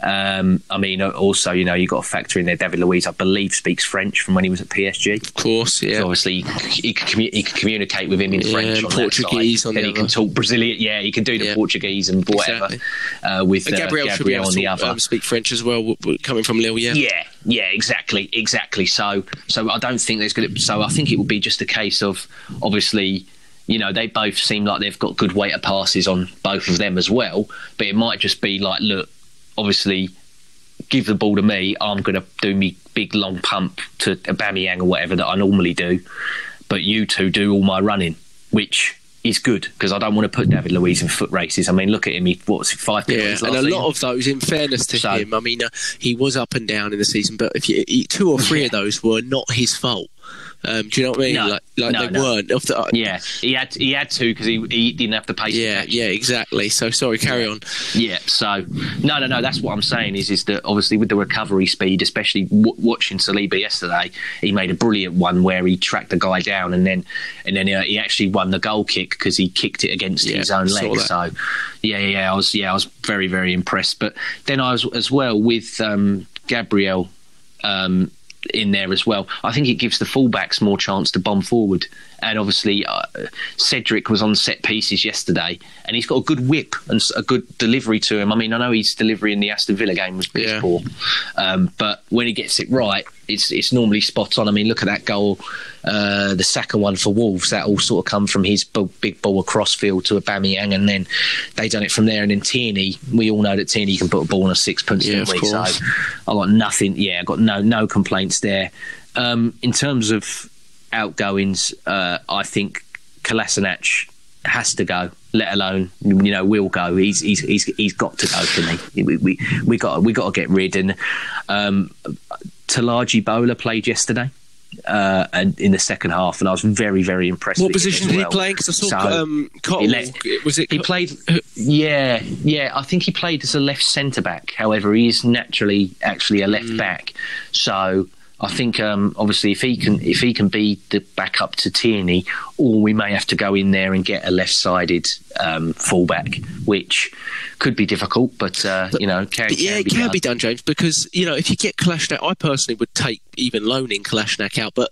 B: um, I mean, also, you know, you've got to factor in there. David Luiz, I believe, speaks French from when he was at PSG.
A: Of course, yeah.
B: So obviously, he can, commu- he can communicate with him in yeah, French on Portuguese. On and he can talk Brazilian. Yeah, he can do the yeah. Portuguese and whatever exactly. uh, with uh, Gabriel, Gabriel on the other. Um,
A: speak French as well, coming from Lille. Yeah,
B: yeah, yeah, exactly, exactly. So, so I don't think there's going to. So I think it will be just a case of obviously you know, they both seem like they've got good weight of passes on both of them as well. But it might just be like, look, obviously give the ball to me, I'm going to do me big long pump to Aubameyang or whatever that I normally do. But you two do all my running, which is good because I don't want to put David Luiz in foot races. I mean, look at him; he what's five
A: yeah, and a lot of those. In fairness to so, him, I mean, uh, he was up and down in the season, but if you, two or three yeah. of those were not his fault. Um, do you know what I mean? No, like, like no, they no. weren't. Off The,
B: uh, yeah, he had he had to because he, he didn't have the pace.
A: Yeah, yeah, exactly. So sorry, carry
B: yeah.
A: on.
B: Yeah. So no, no, no. That's what I'm saying is is that obviously with the recovery speed, especially w- watching Saliba yesterday, he made a brilliant one where he tracked the guy down and then and then uh, he actually won the goal kick because he kicked it against yeah, his own leg. So yeah, yeah, I was yeah, I was very very impressed. But then I was as well with um, Gabriel. Um, in there as well. I think it gives the fullbacks more chance to bomb forward. And obviously, uh, Cedric was on set pieces yesterday, and he's got a good whip and a good delivery to him. I mean, I know his delivery in the Aston Villa game was yeah. poor, um, but when he gets it right, it's it's normally spot on. I mean, look at that goal, uh, the second one for Wolves. That all sort of come from his big ball across field to Aubameyang, and then they done it from there. And then Tierney, we all know that Tierney can put a ball on a sixpence. Yeah. So I got nothing. Yeah, I got no no complaints there. Um, in terms of outgoings, uh, I think Kolasinac has to go. Let alone, you know, will go. He's he's he's, he's got to go for me. We we, we got we got to get rid. And um, Tolaji Bola played yesterday. Uh, and in the second half, and I was very, very impressed.
A: What position did well. he play? Because I saw so um, was it?
B: He played. Yeah, yeah. I think he played as a left centre back. However, he is naturally actually a left mm. back. So I think um, obviously if he can if he can be the backup to Tierney, or we may have to go in there and get a left-sided um, fullback, which could be difficult, but, uh, but you know, can,
A: yeah,
B: can
A: it can done. be done, James. Because you know, if you get Kolasinac, I personally would take even loaning Kolasinac out, but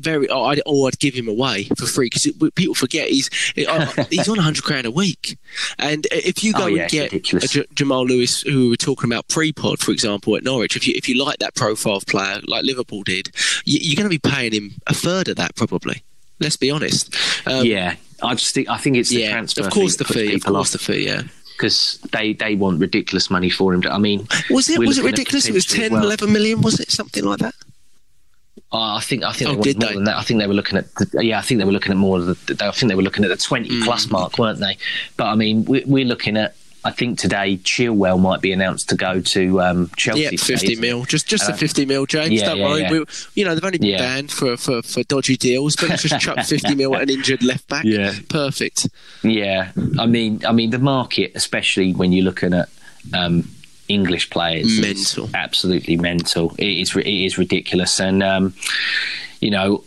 A: very, oh, I'd, or I'd give him away for free because people forget he's uh, he's on hundred grand a week, and if you go oh, yeah, and get J- Jamal Lewis, who we were talking about pre-pod, for example, at Norwich, if you if you like that profile of player like Liverpool did, you, you're going to be paying him a third of that probably. Let's be honest.
B: Um, yeah, I just think I think it's the yeah, transfer.
A: Of course, the fee. Of course, off. the fee. Yeah
B: because they, they want ridiculous money for him. I mean,
A: was it was it ridiculous? It was 10, well, 11 million, was it something like that?
B: Uh, I think I think oh, they more they? than that. I think they were looking at the, yeah. I think they were looking at more. The, I think they were looking at the twenty mm. plus mark, weren't they? But I mean, we, we're looking at I think today Chilwell might be announced to go to um, Chelsea.
A: Yeah, fifty mil, just just uh, a fifty mil, James. Yeah, don't yeah, worry. Yeah. We, you know they've only been banned for, for, for dodgy deals, but just chuck fifty mil at an injured left back. Yeah, perfect.
B: Yeah, I mean, I mean the market, especially when you're looking at um, English players,
A: mental,
B: absolutely mental. It is it is ridiculous, and um, you know,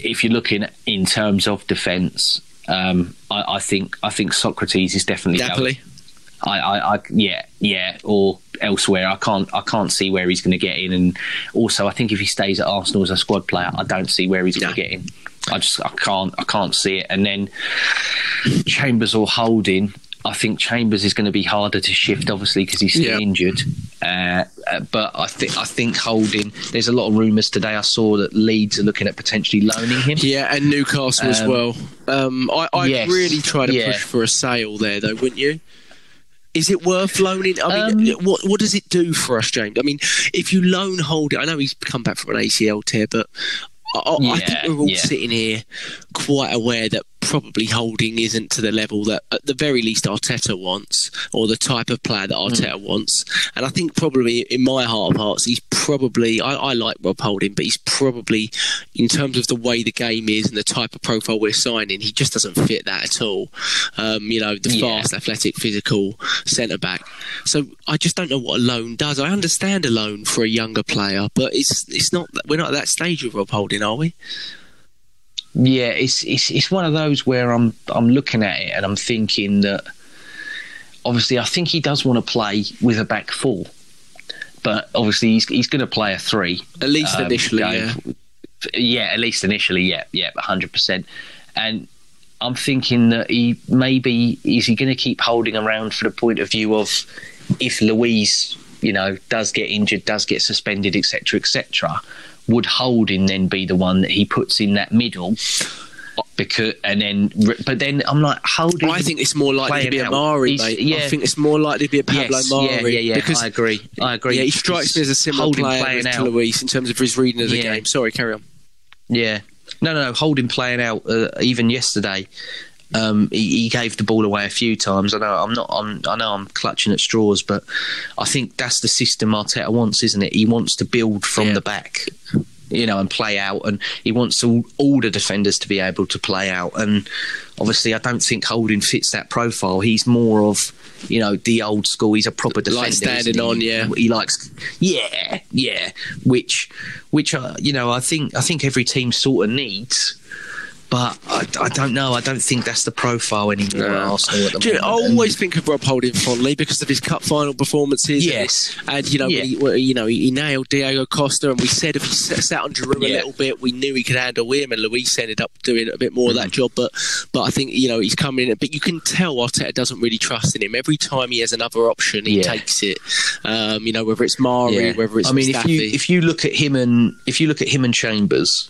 B: if you're looking in terms of defence. Um, I, I, think I think Sokratis is definitely
A: Napoli.
B: I, I, I, yeah, yeah, or elsewhere. I can't, I can't see where he's going to get in. And also, I think if he stays at Arsenal as a squad player, I don't see where he's going to get in. I just, I can't, I can't see it. And then Chambers or Holding. I think Chambers is going to be harder to shift, obviously, because he's still yeah. injured. Uh, uh, but I think I think Holding. There's a lot of rumours today. I saw that Leeds are looking at potentially loaning him.
A: Yeah, and Newcastle um, as well. Um, I, I'd yes, really try to yeah. push for a sale there, though, wouldn't you? Is it worth loaning? I mean, um, what what does it do for us, James? I mean, if you loan Holding, I know he's come back from an ACL tear, but I, yeah, I think we're all yeah. sitting here quite aware that probably holding isn't to the level that at the very least Arteta wants or the type of player that Arteta mm. wants. And I think probably in my heart of hearts, he's probably I, I, like Rob Holding, but he's probably in terms of the way the game is and the type of profile we're signing, he just doesn't fit that at all. Um, you know, the yeah. fast, athletic, physical centre back. So I just don't know what a loan does. I understand a loan for a younger player, but it's it's not we're not at that stage with Rob Holding, are we?
B: Yeah, it's it's it's one of those where I'm I'm looking at it and I'm thinking that obviously I think he does want to play with a back four, but obviously he's he's going to play a three
A: at least um, initially. Yeah.
B: yeah, at least initially, yeah, yeah, hundred percent. And I'm thinking that he maybe is he going to keep holding around for the point of view of if Luiz, you know, does get injured, does get suspended, etc., etc would Holding then be the one that he puts in that middle? Because and then, but then I'm like Holding.
A: I think it's more likely to be Amari, mate. Yeah. I think it's more likely to be a Pablo yes, Mari.
B: Yeah, yeah, yeah. Because, I agree. I agree.
A: Yeah, he strikes me as a similar Holding player to Luiz in terms of his reading of the yeah. game. Sorry, carry on.
B: Yeah, no, no, no. Holding playing out uh, even yesterday. Um, he, he, gave the ball away a few times. I know I'm not. I'm, i know I'm clutching at straws, but I think that's the system Arteta wants, isn't it? He wants to build from yeah. the back, you know, and play out, and he wants all, all the defenders to be able to play out. And obviously, I don't think Holding fits that profile. He's more of you know the old school. He's a proper defender. Like
A: standing on, yeah.
B: He likes, yeah, yeah. Which, which, uh, you know, I think I think every team sort of needs. But I, I, don't know. I don't think that's the profile anymore no. at Arsenal at the
A: moment.
B: I
A: always think of Rob Holding fondly because of his cup final performances.
B: Yes,
A: and, and you know, yeah. he, you know, he nailed Diego Costa, and we said if he sat on Giroud yeah. a little bit, we knew he could handle him, and Luiz ended up doing a bit more mm. of that mm. job. But but I think you know he's coming in, but you can tell Arteta doesn't really trust in him. Every time he has another option, he yeah. takes it. Um, you know, whether it's Mari, whether it's I mean,
B: Mustafi. if you if you look at him and if you look at him and Chambers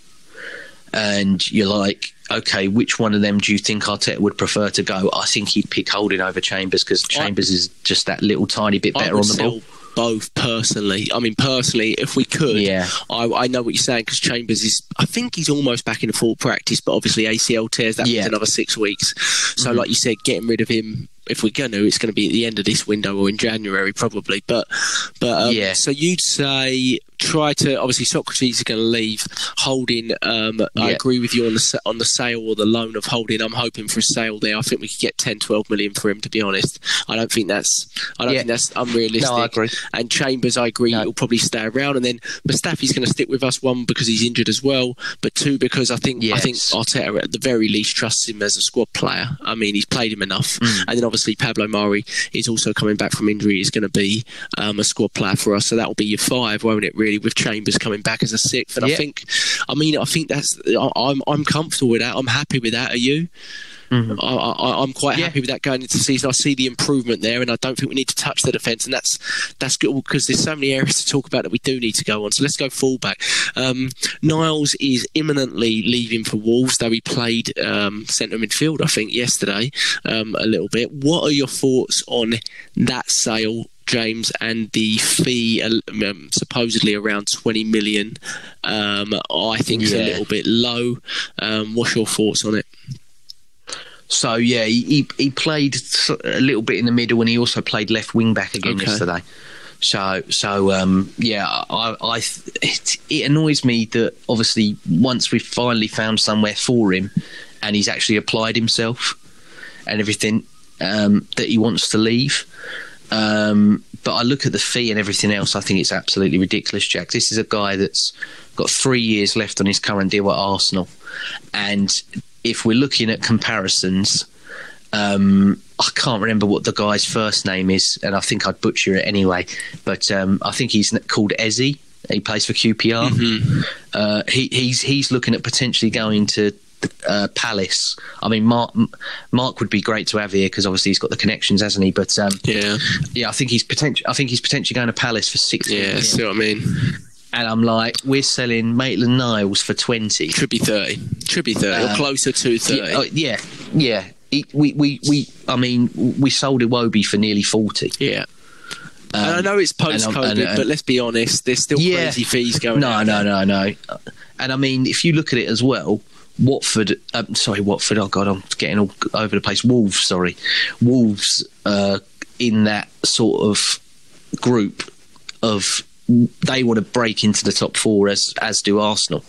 B: and you're like, okay, which one of them do you think Arteta would prefer to go? I think he'd pick Holding over Chambers because Chambers I, is just that little tiny bit better on the ball.
A: Both personally, I mean personally, if we could,
B: yeah,
A: I, I know what you're saying because Chambers is, I think he's almost back in full practice, but obviously ACL tears that yeah. another six weeks. So, mm-hmm. like you said, getting rid of him if we're going to, it's going to be at the end of this window or in January probably. But but um, yeah. So you'd say try to obviously Sokratis is going to leave. Holding, um, yeah. I agree with you on the on the sale or the loan of Holding. I'm hoping for a sale there. I think we could get 10, 12 million for him. To be honest, I don't think that's I don't yeah. think that's unrealistic.
B: No, I agree.
A: And Chambers, I agree, no. will probably stay around. And then Mustafi's going to stick with us one because he's injured as well, but two because I think yes. I think Arteta at the very least trusts him as a squad player. I mean, he's played him enough, mm. and then obviously Pablo Mari is also coming back from injury. Is going to be um, a squad player for us, so that will be your five, won't it? Really, with Chambers coming back as a sixth, and I think, I mean, I think that's I'm I'm comfortable with that. I'm happy with that. Are you? Mm-hmm. I, am quite yeah. happy with that going into the season. I see the improvement there, and I don't think we need to touch the defence, and that's that's good because there's so many areas to talk about that we do need to go on. So let's go fullback. Um, Niles is imminently leaving for Wolves, though he played um, centre midfield, I think, yesterday um, a little bit. What are your thoughts on that sale? James, and the fee um, supposedly around 20 million, um, I think yeah. is a little bit low. Um, what's your thoughts on it?
B: So yeah, he, he played a little bit in the middle, and he also played left wing back again okay. yesterday. So so um, yeah, I, I it, it annoys me that obviously once we've finally found somewhere for him, and he's actually applied himself and everything um, that he wants to leave. Um, but I look at the fee and everything else. I think it's absolutely ridiculous, Jack. This is a guy that's got three years left on his current deal at Arsenal, and if we're looking at comparisons, um, I can't remember what the guy's first name is, and I think I'd butcher it anyway. But um, I think he's called Eze. He plays for QPR. Mm-hmm. Uh, he, he's he's looking at potentially going to uh, Palace. I mean, Mark Mark would be great to have here because obviously he's got the connections, hasn't he? But um,
A: yeah,
B: yeah, I think he's potential. I think he's potentially going to Palace for six.
A: Yeah, see what I mean
B: and I'm like, we're selling Maitland Niles for 20.
A: Should be 30. Should be 30, uh, or closer to 30.
B: Yeah, uh, yeah. yeah. It, we, we, we, I mean, we sold Iwobi for nearly 40.
A: Yeah. Um, and I know it's post COVID, but let's be honest, there's still yeah, crazy fees going
B: No, no, no, no. And I mean, if you look at it as well, Watford, um, sorry, Watford, oh God, I'm getting all over the place. Wolves, sorry. Wolves uh, in that sort of group of they want to break into the top four as as do Arsenal.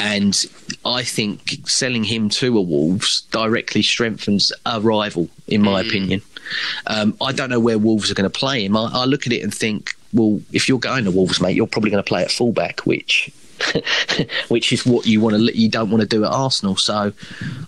B: And I think selling him to a Wolves directly strengthens a rival, in my mm. opinion. Um, I don't know where Wolves are going to play him. I, I, look at it and think, well, if you're going to Wolves, mate, you're probably going to play at fullback, which which is what you want to you don't want to do at Arsenal. So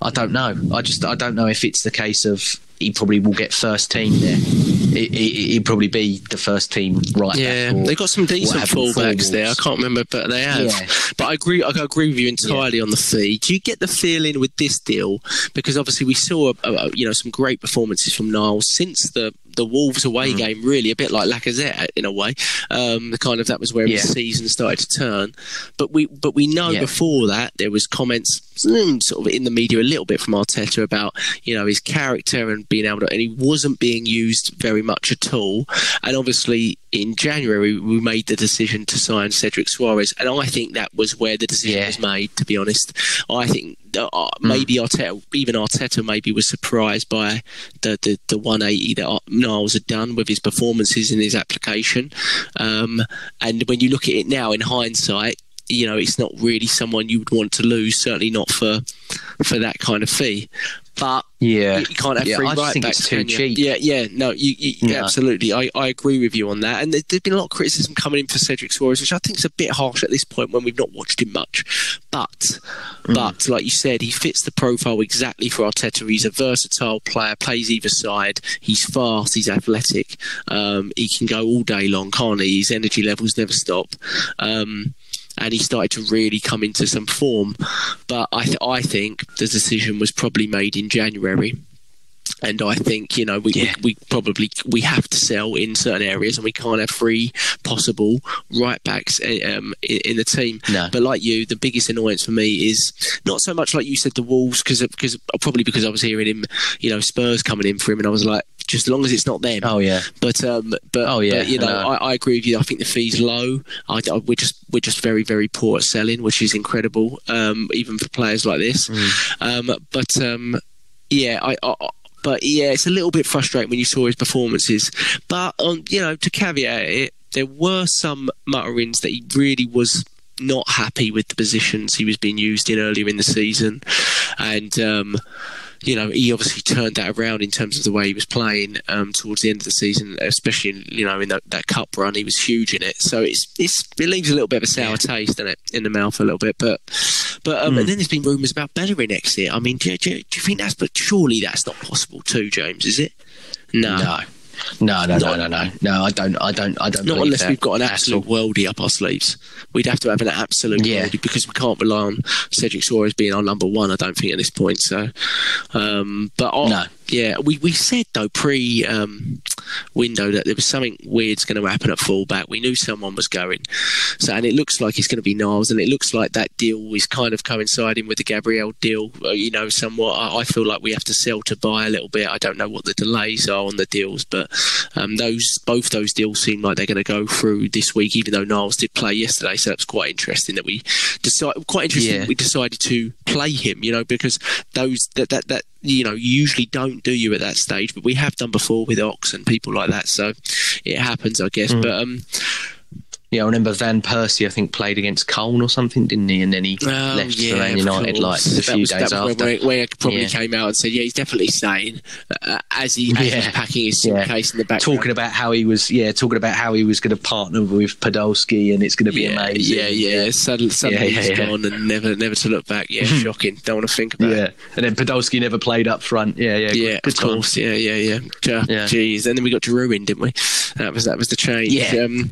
B: I don't know. I just I don't know if it's the case of he probably will get first team there. He, would probably be the first team right.
A: Yeah, they've got some decent fullbacks there. I can't remember, but they have. Yeah. But I agree. I agree with you entirely yeah. on the fee. Do you get the feeling with this deal because obviously we saw uh, uh, you know some great performances from Niles since the the Wolves away mm. game, really a bit like Lacazette in a way. Um, the kind of that was where yeah. the season started to turn. But we but we know yeah. before that there was comments mm, sort of in the media a little bit from Arteta about you know his character and being able to, and he wasn't being used very much at all. And obviously in January we made the decision to sign Cedric Soares, and I think that was where the decision yeah. was made. To be honest, I think uh, uh maybe mm. Arteta, even Arteta, maybe was surprised by the the, the 180 that Niles had done with his performances in his application. Um, and when you look at it now in hindsight, you know, it's not really someone you would want to lose. Certainly not for for that kind of fee. But
B: yeah,
A: you, can't have
B: yeah,
A: three
B: I
A: right
B: think
A: backs.
B: it's too cheap.
A: Yeah, yeah, no, you, you
B: No.
A: absolutely. I, I agree with you on that. And there, there's been a lot of criticism coming in for Cedric Soares, which I think is a bit harsh at this point when we've not watched him much. But,
B: Mm.
A: but like you said, he fits the profile exactly for Arteta. He's a versatile player, plays either side. He's fast. He's athletic. Um, he can go all day long, can't he? His energy levels never stop. Um, and he started to really come into some form. But I, th- I think the decision was probably made in January. And I think you know we,
B: Yeah.
A: we, we probably we have to sell in certain areas, and we can't have three possible right backs uh, um, in, in the team.
B: No.
A: But like you, the biggest annoyance for me is not so much like you said the Wolves, because because probably because I was hearing him, you know, Spurs coming in for him, and I was like, just as long as it's not them.
B: Oh yeah,
A: But um, but
B: Oh, yeah,
A: but, you know,
B: I.
A: I, I agree with you. I think the fee's low. I, I- we're just we're just very very poor at selling, which is incredible, um, even for players like this. Um, but um, yeah, I, I. But yeah, it's a little bit frustrating when you saw his performances. But um, you know, to caveat it, there were some mutterings that he really was not happy with the positions he was being used in earlier in the season, and um, you know he obviously turned that around in terms of the way he was playing um, towards the end of the season, especially in, you know in that, that cup run he was huge in it. So it's, it's it leaves a little bit of a sour taste in it in the mouth a little bit. But but um, and then there's been rumours about Bellerin exit. I mean, do, do, do you think that's but surely that's not possible too, James? Is it? No.
B: no, no, no, no, no, no, no. I don't, I don't, I don't.
A: Not unless we've got an absolute worldie up our sleeves. We'd have to have an absolute
B: Yeah.
A: worldie because we can't rely on Cedric Soares being our number one. I don't think at this point. So, um, but I,
B: No.
A: yeah, we we said though pre um, window that there was something weird's going to happen at fullback. We knew someone was going. So, and it looks like it's going to be Niles, and it looks like that deal is kind of coinciding with the Gabriel deal. Uh, you know, somewhat. I, I feel like we have to sell to buy a little bit. I don't know what the delays are on the deals, but um, those both those deals seem like they're going to go through this week. Even though Niles did play yesterday, so that's quite interesting that we decide. Quite interesting
B: Yeah.
A: we decided to play him. You know, because those that that that you know usually don't do you at that stage, but we have done before with Ox and people like that. So it happens, I guess.
B: Mm.
A: But um,
B: Yeah, I remember Van Persie. I think played against Köln or something, didn't he? And then he
A: Oh,
B: left for
A: yeah,
B: Man
A: of
B: United like a
A: That
B: few
A: was-
B: days after.
A: Where, where he probably
B: Yeah.
A: came out and said, "Yeah, he's definitely staying." Uh, as he as
B: Yeah.
A: packing his suitcase in the back,
B: talking about how he was, yeah, talking about how he was going to partner with Podolski and it's going to be amazing.
A: yeah, yeah. Suddenly, suddenly he's gone and never, never to look back. Yeah, shocking. Don't want to think about
B: yeah.
A: it.
B: And then Podolski never played up front. Yeah, yeah,
A: Yeah,
B: good, good
A: of
B: times.
A: course. Yeah, yeah, yeah. Jeez, and then we got in, didn't we? That was that was the change.
B: Yeah.
A: Um,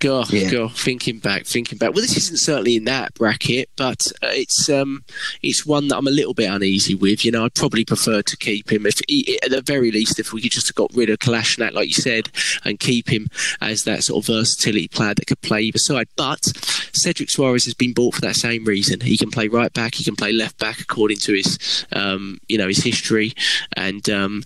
A: God,
B: Yeah.
A: God, thinking back, thinking back. Well, this isn't certainly in that bracket, but uh, it's um, it's one that I'm a little bit uneasy with. You know, I'd probably prefer to keep him. If he, at the very least, if we could just have got rid of Kolasinac, like you said, and keep him as that sort of versatility player that could play either side. But Cedric Soares has been bought for that same reason. He can play right back, he can play left back according to his, um, you know, his history, and um,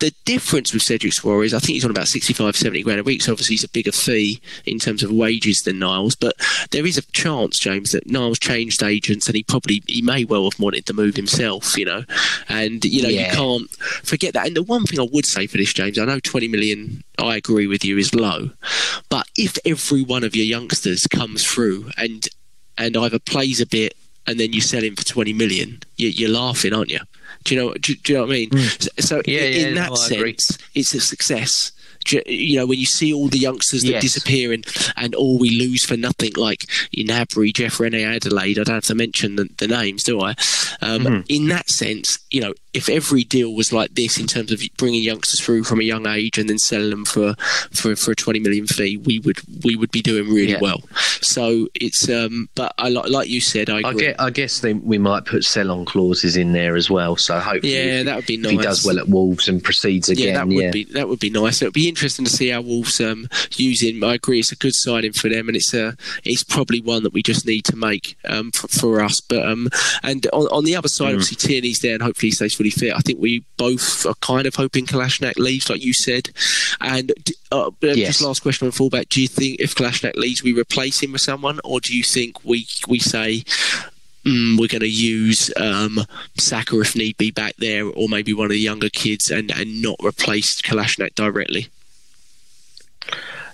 A: the difference with Cedric Soares, is I think he's on about 65, 70 grand a week. So obviously, he's a bigger fee in terms of wages than Niles. But there is a chance, James, that Niles changed agents and he probably, he may well have wanted to move himself, you know. And, you know,
B: Yeah.
A: you can't forget that. And the one thing I would say for this, James, I know 20 million, I agree with you, is low. But if every one of your youngsters comes through and, and either plays a bit and then you sell him for 20 million, you, you're laughing, aren't you? Do you know? Do, do you know what I mean? So, so.
B: Yeah,
A: in,
B: yeah,
A: in that sense, it's a success. You you know, when you see all the youngsters that
B: Yes.
A: disappear and, and all we lose for nothing, like Gnabry, Jeff Reine-Adelaide, I don't have to mention the, the names, do I? Um,
B: Mm-hmm.
A: In that sense, you know, if every deal was like this in terms of bringing youngsters through from a young age and then selling them for, for, for a 20 million fee, we would we would be doing really
B: Yeah.
A: well. So it's, um, but I like like you said, I
B: I guess, I guess they, we might put sell-on clauses in there as well. So hopefully,
A: Yeah, that would be nice.
B: if he does well at Wolves and proceeds again,
A: yeah, that would
B: yeah.
A: be that would be nice. It would be interesting to see how Wolves um, use him. I agree, it's a good signing for them, and it's a it's probably one that we just need to make um, for, for us. But um, and on, on the other
B: Mm.
A: side, obviously Tierney's there, and hopefully he stays fully fit. I think we both are kind of hoping Kolasinac leaves, like you said. And uh,
B: Yes.
A: just last question on fullback: Do you think if Kolasinac leaves, we replace him with someone, or do you think we we say? Mm, we're going to use um, Saka if need be back there, or maybe one of the younger kids, and, and not replace Kolasinac directly.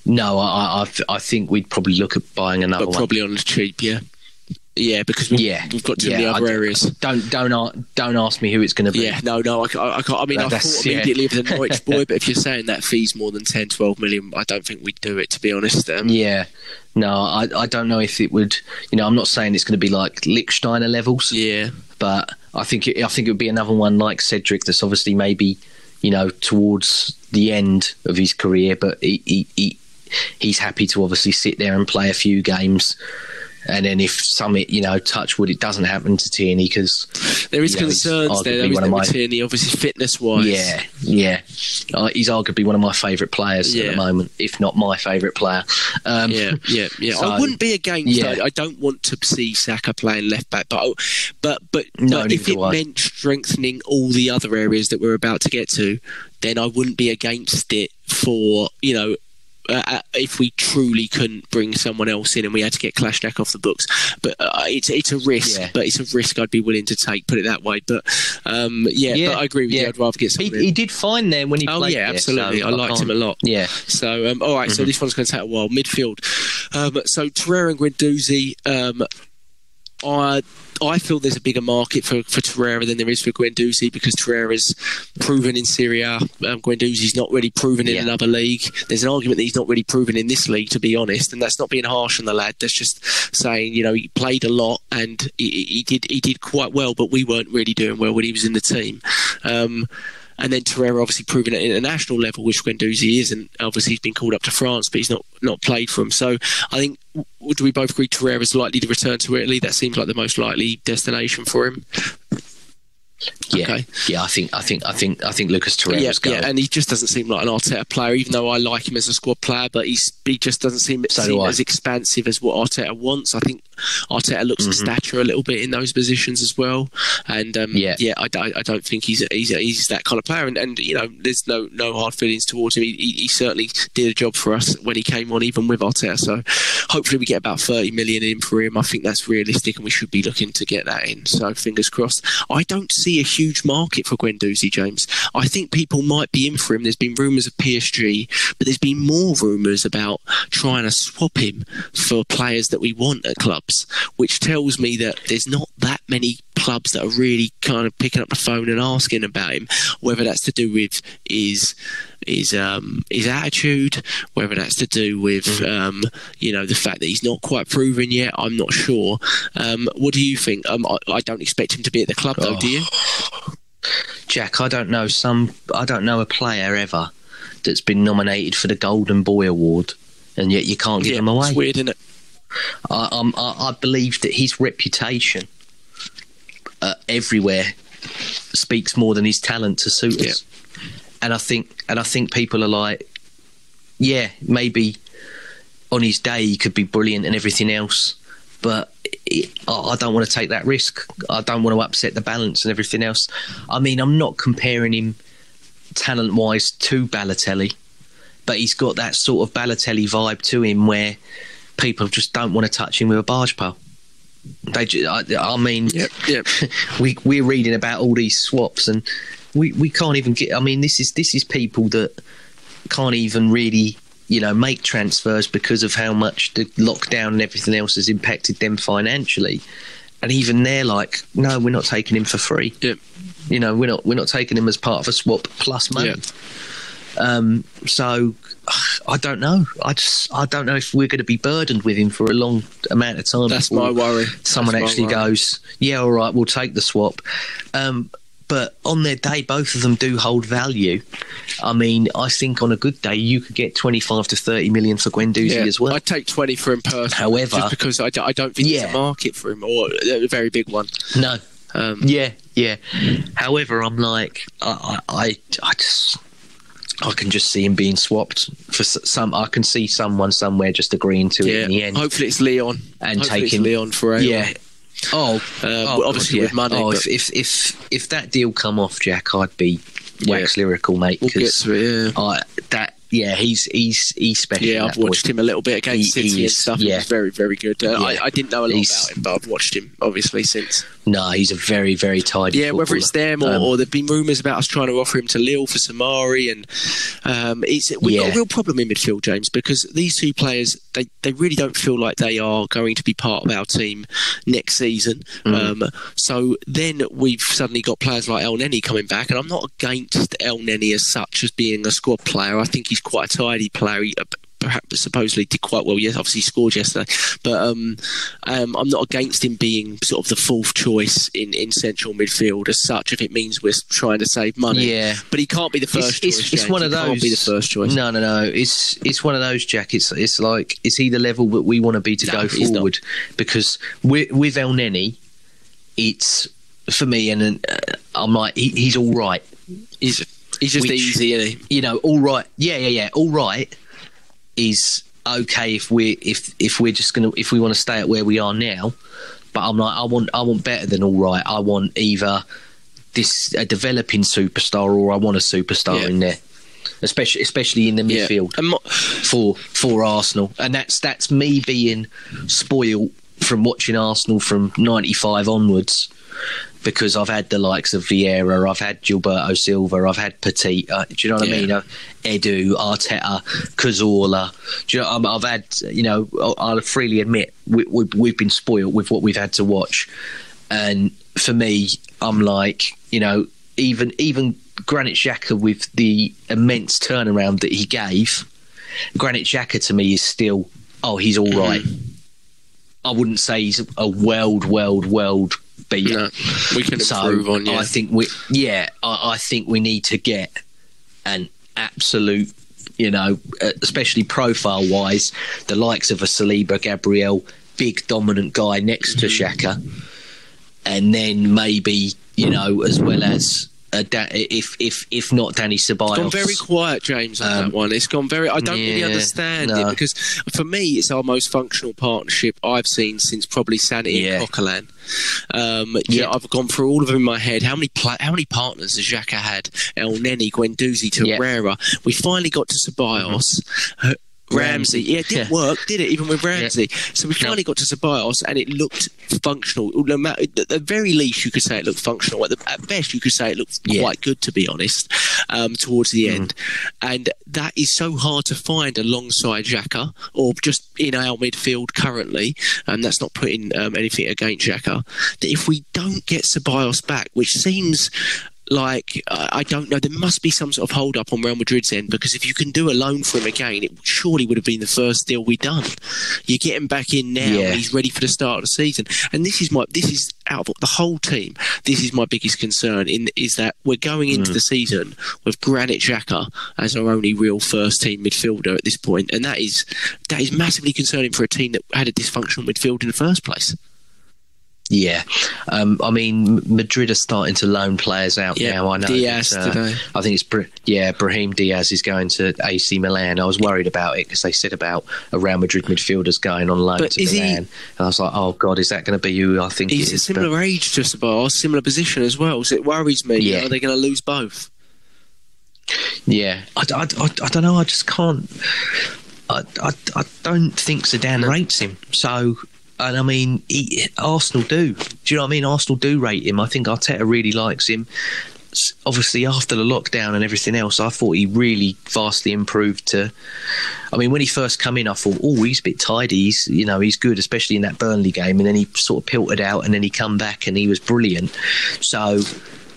B: No, I, I, I think we'd probably look at buying another
A: But
B: one.
A: probably on the cheap, yeah. Yeah, because we've,
B: Yeah,
A: we've got too
B: yeah,
A: many other
B: I-
A: areas.
B: Don't don't don't ask me who it's going to be.
A: Yeah, no, no, I, ca- I, can't. I mean,
B: That-
A: I thought
B: yeah.
A: immediately of the Norwich boy, but if you're saying that fee's more than 10, 12 million, I don't think we'd do it, to be honest. Um,
B: Yeah. No, I I don't know if it would. You know, I'm not saying it's going to be like Lichtsteiner levels.
A: yeah,
B: but I think it, I think it would be another one like Cedric that's obviously maybe you know towards the end of his career, but he, he, he he's happy to obviously sit there and play a few games. And then if some, you know, touch wood, it doesn't happen to Tierney because
A: there is
B: Yeah,
A: concerns there, though,
B: one
A: there,
B: my-
A: Tierney, obviously fitness wise.
B: yeah, yeah, uh, he's arguably one of my favourite players at the moment, if not my favourite player. Um,
A: Yeah, yeah, yeah.
B: So-
A: I wouldn't be against.
B: Yeah.
A: I, I don't want to see Saka playing left back, but I- but but,
B: No,
A: but if it
B: I.
A: meant strengthening all the other areas that we're about to get to, then I wouldn't be against it. For you know. Uh, uh, if we truly couldn't bring someone else in and we had to get Kolasinac off the books, but uh, it's it's a risk.
B: Yeah.
A: But it's a risk I'd be willing to take. Put it that way. But um, yeah,
B: Yeah,
A: but I agree with you. I'd rather get
B: he,
A: someone.
B: he
A: in.
B: did fine there when he
A: Oh
B: played.
A: yeah,
B: there,
A: absolutely.
B: so
A: I liked him a lot.
B: Yeah,
A: So, um, all right, so this one's going to take a while. Midfield. Um, so, Torreira and Guendouzi. Um, I I feel there's a bigger market for, for Torreira than there is for Guendouzi because Torreira's proven in Serie A. Um, Guendouzi's not really proven in
B: Yeah.
A: another league. There's an argument that he's not really proven in this league, to be honest, and that's not being harsh on the lad. That's just saying, you know, he played a lot and he, he did he did quite well, but we weren't really doing well when he was in the team. Um, and then Torreira obviously proven at international level, which Guendouzi isn't. Obviously, he's been called up to France, but he's not not played for him. So I think, do we both agree Torreira is likely to return to Italy? That seems like the most likely destination for him.
B: Yeah,
A: Okay.
B: yeah. I think, I think, I think, I think Lucas
A: Yeah,
B: Torreira's going.
A: yeah, and he just doesn't seem like an Arteta player, even though I like him as a squad player. But he's he just doesn't seem,
B: So
A: seem
B: do
A: as expansive as what Arteta wants. I think Arteta looks at stature a little bit in those positions as well. And um,
B: Mm-hmm. Yeah.
A: yeah, I, don't- I don't think he's he's he's that kind of player. And, and you know, there's no no hard feelings towards him. He, he, he certainly did a job for us when he came on, even with Arteta. So hopefully we get about 30 million in for him. I think that's realistic, and we should be looking to get that in. So fingers crossed. I don't see a huge market for Guendouzi, James. I think people might be in for him. There's been rumours of PSG, but there's been more rumours about trying to swap him for players that we want at clubs, which tells me that there's not that many clubs that are really kind of picking up the phone and asking about him. Whether that's to do with his his um, his attitude, whether that's to do with um, you know the fact that he's not quite proven yet, I'm not sure. Um, what do you think? Um, I, I don't expect him to be at the club though. Do you?
B: Jack, I don't know some. I don't know a player ever that's been nominated for the Golden Boy Award, and yet you can't give him away.
A: it's weird, isn't it?
B: I, um, I, I believe that his reputation uh, everywhere speaks more than his talent to suit
A: Yeah.
B: us. And I think, and I think people are like, yeah, maybe on his day he could be brilliant and everything else, but it, I don't want to take that risk. I don't want to upset the balance and everything else. I mean, I'm not comparing him talent wise to Balotelli, but he's got that sort of Balotelli vibe to him where people just don't want to touch him with a barge pole. They, I, I mean,
A: Yep, yep.
B: we we're reading about all these swaps, and we, we can't even get. I mean, this is this is people that can't even really you know make transfers because of how much the lockdown and everything else has impacted them financially. And even they're like, no, we're not taking him for free.
A: Yep.
B: You know, we're not we're not taking him as part of a swap plus money.
A: Yeah.
B: Um, so I don't know. I just I don't know if we're going to be burdened with him for a long amount of time.
A: That's my worry.
B: Someone
A: That's
B: actually
A: worry.
B: goes, yeah, all right, we'll take the swap. Um, but on their day, both of them do hold value. I mean, I think on a good day, you could get 25 to 30 million for Guendouzi as well.
A: I'd take 20 for him personally.
B: However-
A: just because I, don't- I don't think there's a market for him, or a very big one.
B: no.
A: Um,
B: Yeah, yeah. However, I'm like, I, I, I, just, I can just see him being swapped for some. I can see someone somewhere just agreeing to it in the end.
A: Hopefully it's Lyon.
B: And
A: Hopefully
B: taking-
A: it's Lyon for a
B: yeah. Oh,
A: Uh,
B: oh,
A: obviously
B: God,
A: with money,
B: Oh, if, if if if that deal come off, Jack, I'd be
A: Yeah.
B: wax lyrical, mate.
A: We'll get
B: 'cause
A: to it. Yeah.
B: I that yeah, he's he's he's special.
A: Yeah, I've
B: that boy.
A: watched him a little bit against
B: He- he
A: City and stuff.
B: yeah.
A: He's very, very good. Uh,
B: Yeah.
A: I, I didn't know a lot
B: He's-
A: about him, but I've watched him obviously since.
B: No, he's a very, very tidy.
A: Yeah, whether it's them or, um, or there've been rumours about us trying to offer him to Lille for Soumaré, and um, it's we've yeah. got a real problem in midfield, James, because these two players they, they really don't feel like they are going to be part of our team next season. Mm. Um, so then we've suddenly got players like Elneny coming back, and I'm not against Elneny as such as being a squad player. I think he's quite a tidy player. He, perhaps supposedly did quite well. Yes, obviously scored yesterday, but um, um, I'm not against him being sort of the fourth choice in, in central midfield as such. If it means we're trying to save money,
B: yeah,
A: but he can't be the first.
B: It's,
A: choice,
B: it's, it's one of those.
A: Can't be the first choice.
B: No, no, no. It's it's one of those, Jack. It's it's like is he the level that we want to be to no, go forward? Because with, with Elneny, it's for me, and uh, I'm like he, he's all right.
A: He's he's just Which, easy, isn't
B: he? You know, all right. Yeah, yeah, yeah. All right is okay if we if if we're just gonna if we want to stay at where we are now. But I'm like I want I want better than all right. I want either this a developing superstar or I want a superstar yeah. in there. Especially, especially in the midfield yeah. for for Arsenal, and that's that's me being spoiled from watching Arsenal from '95 onwards because I've had the likes of Vieira, I've had Gilberto Silva, I've had Petit. Uh, do you know what yeah. I mean? Uh, Edu, Arteta, Cazorla. Do you know? Um, I've had, you know, I'll freely admit we, we, we've been spoiled with what we've had to watch, and for me, I'm like, you know, even even Granit Xhaka with the immense turnaround that he gave, Granit Xhaka to me is still, oh, he's all right. I wouldn't say he's a world, world, world beater. No,
A: we can so improve on. Yeah.
B: I think we, yeah, I, I think we need to get an absolute you know, uh, especially profile wise, the likes of a Saliba, Gabriel, big dominant guy next to Xhaka, and then maybe you know as well as da- if if if not Dani Ceballos.
A: It's gone very quiet, James, on um, that one. It's gone very. I don't yeah, really understand no. it because for me, it's our most functional partnership I've seen since probably Santi yeah. and Coquelin. Um, yeah. I've gone through all of them in my head. How many pla- how many partners has Xhaka had? El Elneny, Guendouzi, Torreira. Yeah. We finally got to Ceballos. Mm-hmm. Ramsey. Yeah, it didn't yeah. work, did it? Even with Ramsey. Yeah. So we finally got to Ceballos, and it looked functional. No matter, at the very least, you could say it looked functional. At, the, at best, you could say it looked yeah. quite good, to be honest. Um, towards the mm. end, and that is so hard to find alongside Xhaka or just in our midfield currently. And that's not putting um, anything against Xhaka. That if we don't get Ceballos back, which seems like I don't know. There must be some sort of hold up on Real Madrid's end because if you can do a loan for him again, it surely would have been the first deal we done. You get him back in now, yeah. he's ready for the start of the season. And this is my this is out of the whole team. This is my biggest concern. In is that we're going into mm. the season with Granit Xhaka as our only real first team midfielder at this point, and that is that is massively concerning for a team that had a dysfunctional midfield in the first place.
B: Yeah, um, I mean Madrid are starting to loan players out yeah, now. I know.
A: Diaz uh, today.
B: I think it's yeah. Brahim Diaz is going to AC Milan. I was worried about it because they said about a Real Madrid midfielders going on loan but to Milan, he, and I was like, oh god, is that going to be you? I think?
A: He's a similar but, age, just about similar position as well. So it worries me. Yeah, are they going to lose both?
B: Yeah, I, I, I, I, don't know. I just can't. I, I, I don't think Zidane rates him. So and I mean, he, Arsenal do. Do you know what I mean? Arsenal do rate him. I think Arteta really likes him. Obviously, after the lockdown and everything else, I thought he really vastly improved. To, I mean, when he first come in, I thought, oh, he's a bit tidy. He's, you know, he's good, especially in that Burnley game. And then he sort of pilted out, and then he come back, and he was brilliant. So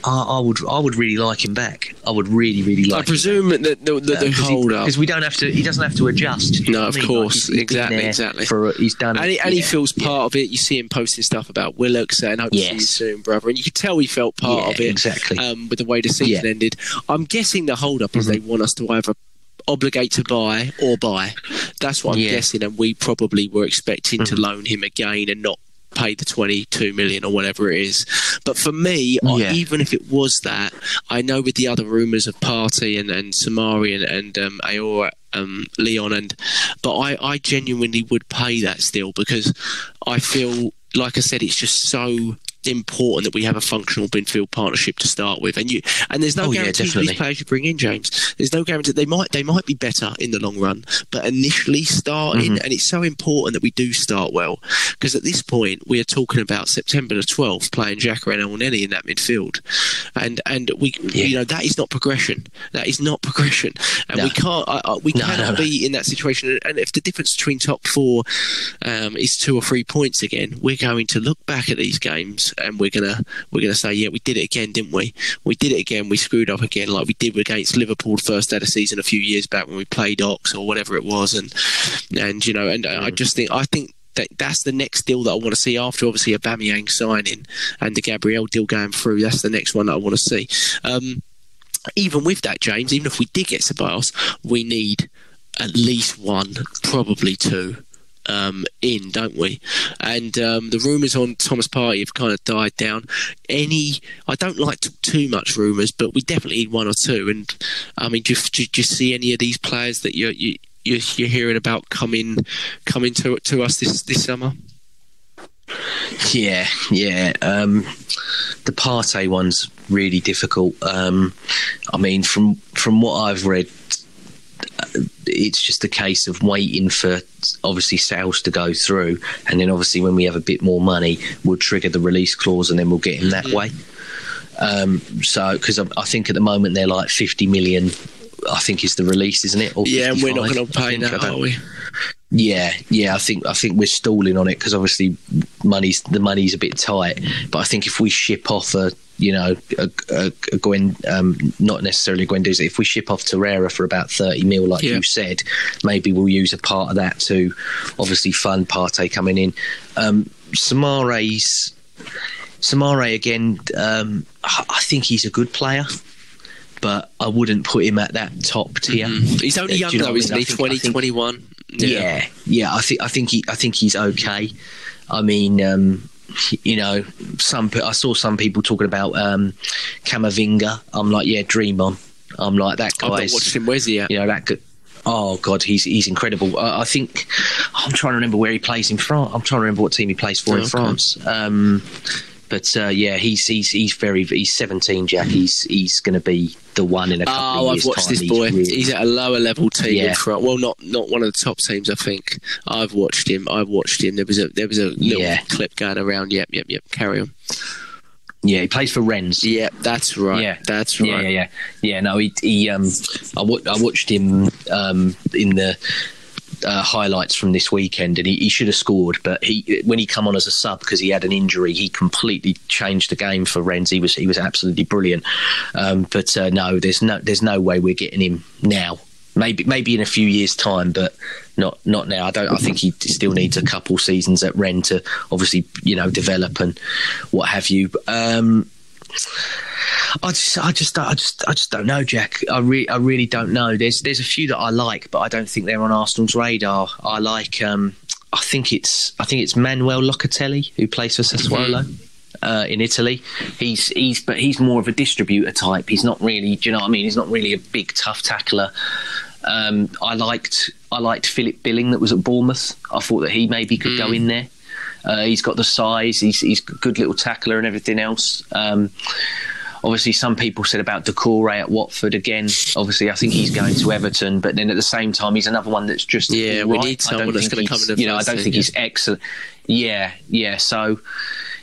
B: I, I, would I would really like him back. I would really really like. I
A: presume that the, the, the, hold up
B: because we don't have to. He doesn't have to adjust.
A: No, of course, like, he's, exactly, exactly.
B: For he's done,
A: and,
B: he,
A: and yeah, he feels part yeah. of it. You see him posting stuff about Willock saying, "Hope yes. to see you soon, brother," and you could tell he felt part
B: yeah,
A: of it
B: exactly
A: um, with the way the season ended. I'm guessing the hold up mm-hmm. is they want us to either obligate to buy or buy. That's what I'm guessing, and we probably were expecting mm-hmm. to loan him again and not pay the 22 million or whatever it is. But for me, yeah. I, even if it was that, I know with the other rumours of Partey and, and Soumaré and, and um, Aouar, um, Lyon, and but I, I genuinely would pay that still because I feel, like I said, it's just so important that we have a functional midfield partnership to start with. And you and there's no
B: Oh,
A: guarantee for
B: definitely.
A: these players you bring in, James. There's no guarantee they might they might be better in the long run, but initially starting,
B: Mm-hmm.
A: and it's so important that we do start well because at this point we are talking about September the 12th playing Xhaka and Elneny in that midfield, and and we you know that is not progression. That is not progression, and
B: No.
A: we can't I, I, we
B: No,
A: cannot
B: no, no.
A: be in that situation. And if the difference between top four um, is two or three points again, we're going to look back at these games and we're gonna we're gonna say, yeah, we did it again, didn't we? We did it again. We screwed up again, like we did against Liverpool the first day of the season a few years back when we played Ox or whatever it was, and and you know, and I just think I think. That, that's the next deal that I want to see after obviously Aubameyang signing and the Gabriel deal going through. That's the next one that I want to see. Um, even with that, James, even if we did get Ceballos, we need at least one, probably two. Um, in, don't we? And um, the rumours on Thomas Partey have kind of died down. Any, I don't like t- too much rumours, but we definitely need one or two. And I mean, do, you- do, do you see any of these players that you're you, you're, you're hearing about coming coming to to us this this summer?
B: Yeah, yeah. Um, the Partey one's really difficult. Um, I mean, from from what I've read, it's just a case of waiting for obviously sales to go through, and then obviously when we have a bit more money, we'll trigger the release clause, and then we'll get him that way. Um, so, because I, I think at the moment they're like fifty million. I think is the release, isn't it? Or
A: Yeah, and we're not going to pay. That, are we?
B: yeah, yeah. I think I think we're stalling on it because obviously money's the money's a bit tight. But I think if we ship off a you know a, a, a Gwen, um, not necessarily Guendouzi, if we ship off Torreira for about thirty mil, like
A: Yeah.
B: you said, maybe we'll use a part of that to obviously fund Partey coming in. Um, Soumaré's Soumaré again. Um, I I think he's a good player. But I wouldn't put him at that top tier.
A: He's only young
B: you know
A: though, isn't he?
B: Think-
A: 20,
B: think-
A: 21.
B: Yeah, yeah. I think I think he I think he's okay. I mean, um, you know, some I saw some people talking about um, Camavinga. I'm like, yeah, dream on. I'm like that
A: guy.
B: I've
A: watched him. Where's he at?
B: You know that. Oh God, he's he's incredible. I, I think I'm trying to remember where he plays in France. I'm trying to remember what team he plays for in
A: Okay.
B: France. Um, but uh, yeah, he's he's he's very he's 17. Jack. He's he's going to be the one in a couple
A: Oh, I've watched
B: time.
A: this
B: He's
A: boy.
B: really-
A: He's at a lower level team
B: Yeah.
A: in front. Well, not not one of the top teams, I think. I've watched him. I've watched him. There was a there was a little
B: Yeah.
A: clip going around. Yep, yep, yep. Carry on.
B: yeah, he plays for Rennes.
A: Yep, that's right.
B: Yeah,
A: that's right.
B: Yeah, yeah, yeah. Yeah, no, he, he um, I, I watched him um in the uh, highlights from this weekend, and he, he should have scored, but he when he come on as a sub because he had an injury, he completely changed the game for Rennes. He was he was absolutely brilliant. Um, but uh, no, there's no there's no way we're getting him now. Maybe maybe in a few years' time, but not not now. I don't. I think he still needs a couple seasons at Rennes to obviously you know develop and what have you. Um, I just, I just, I just, I just don't know, Jack. I really, I really don't know. There's, there's a few that I like, but I don't think they're on Arsenal's radar. I like, um, I think it's, I think it's Manuel Locatelli who plays for Sassuolo. Uh, in Italy, he's he's but he's more of a distributor type. He's not really, do you know what I mean? He's not really a big tough tackler. Um, I liked I liked Philip Billing that was at Bournemouth. I thought that he maybe could go in there. Uh, he's got the size. He's he's a good little tackler and everything else. Um, obviously, some people said about Doucouré at Watford again. Obviously, I think he's going to Everton, but then at the same time, he's another one that's just
A: Yeah, we need someone that's
B: think
A: gonna come in the
B: You know, I don't think
A: yeah.
B: he's excellent. Yeah, yeah. So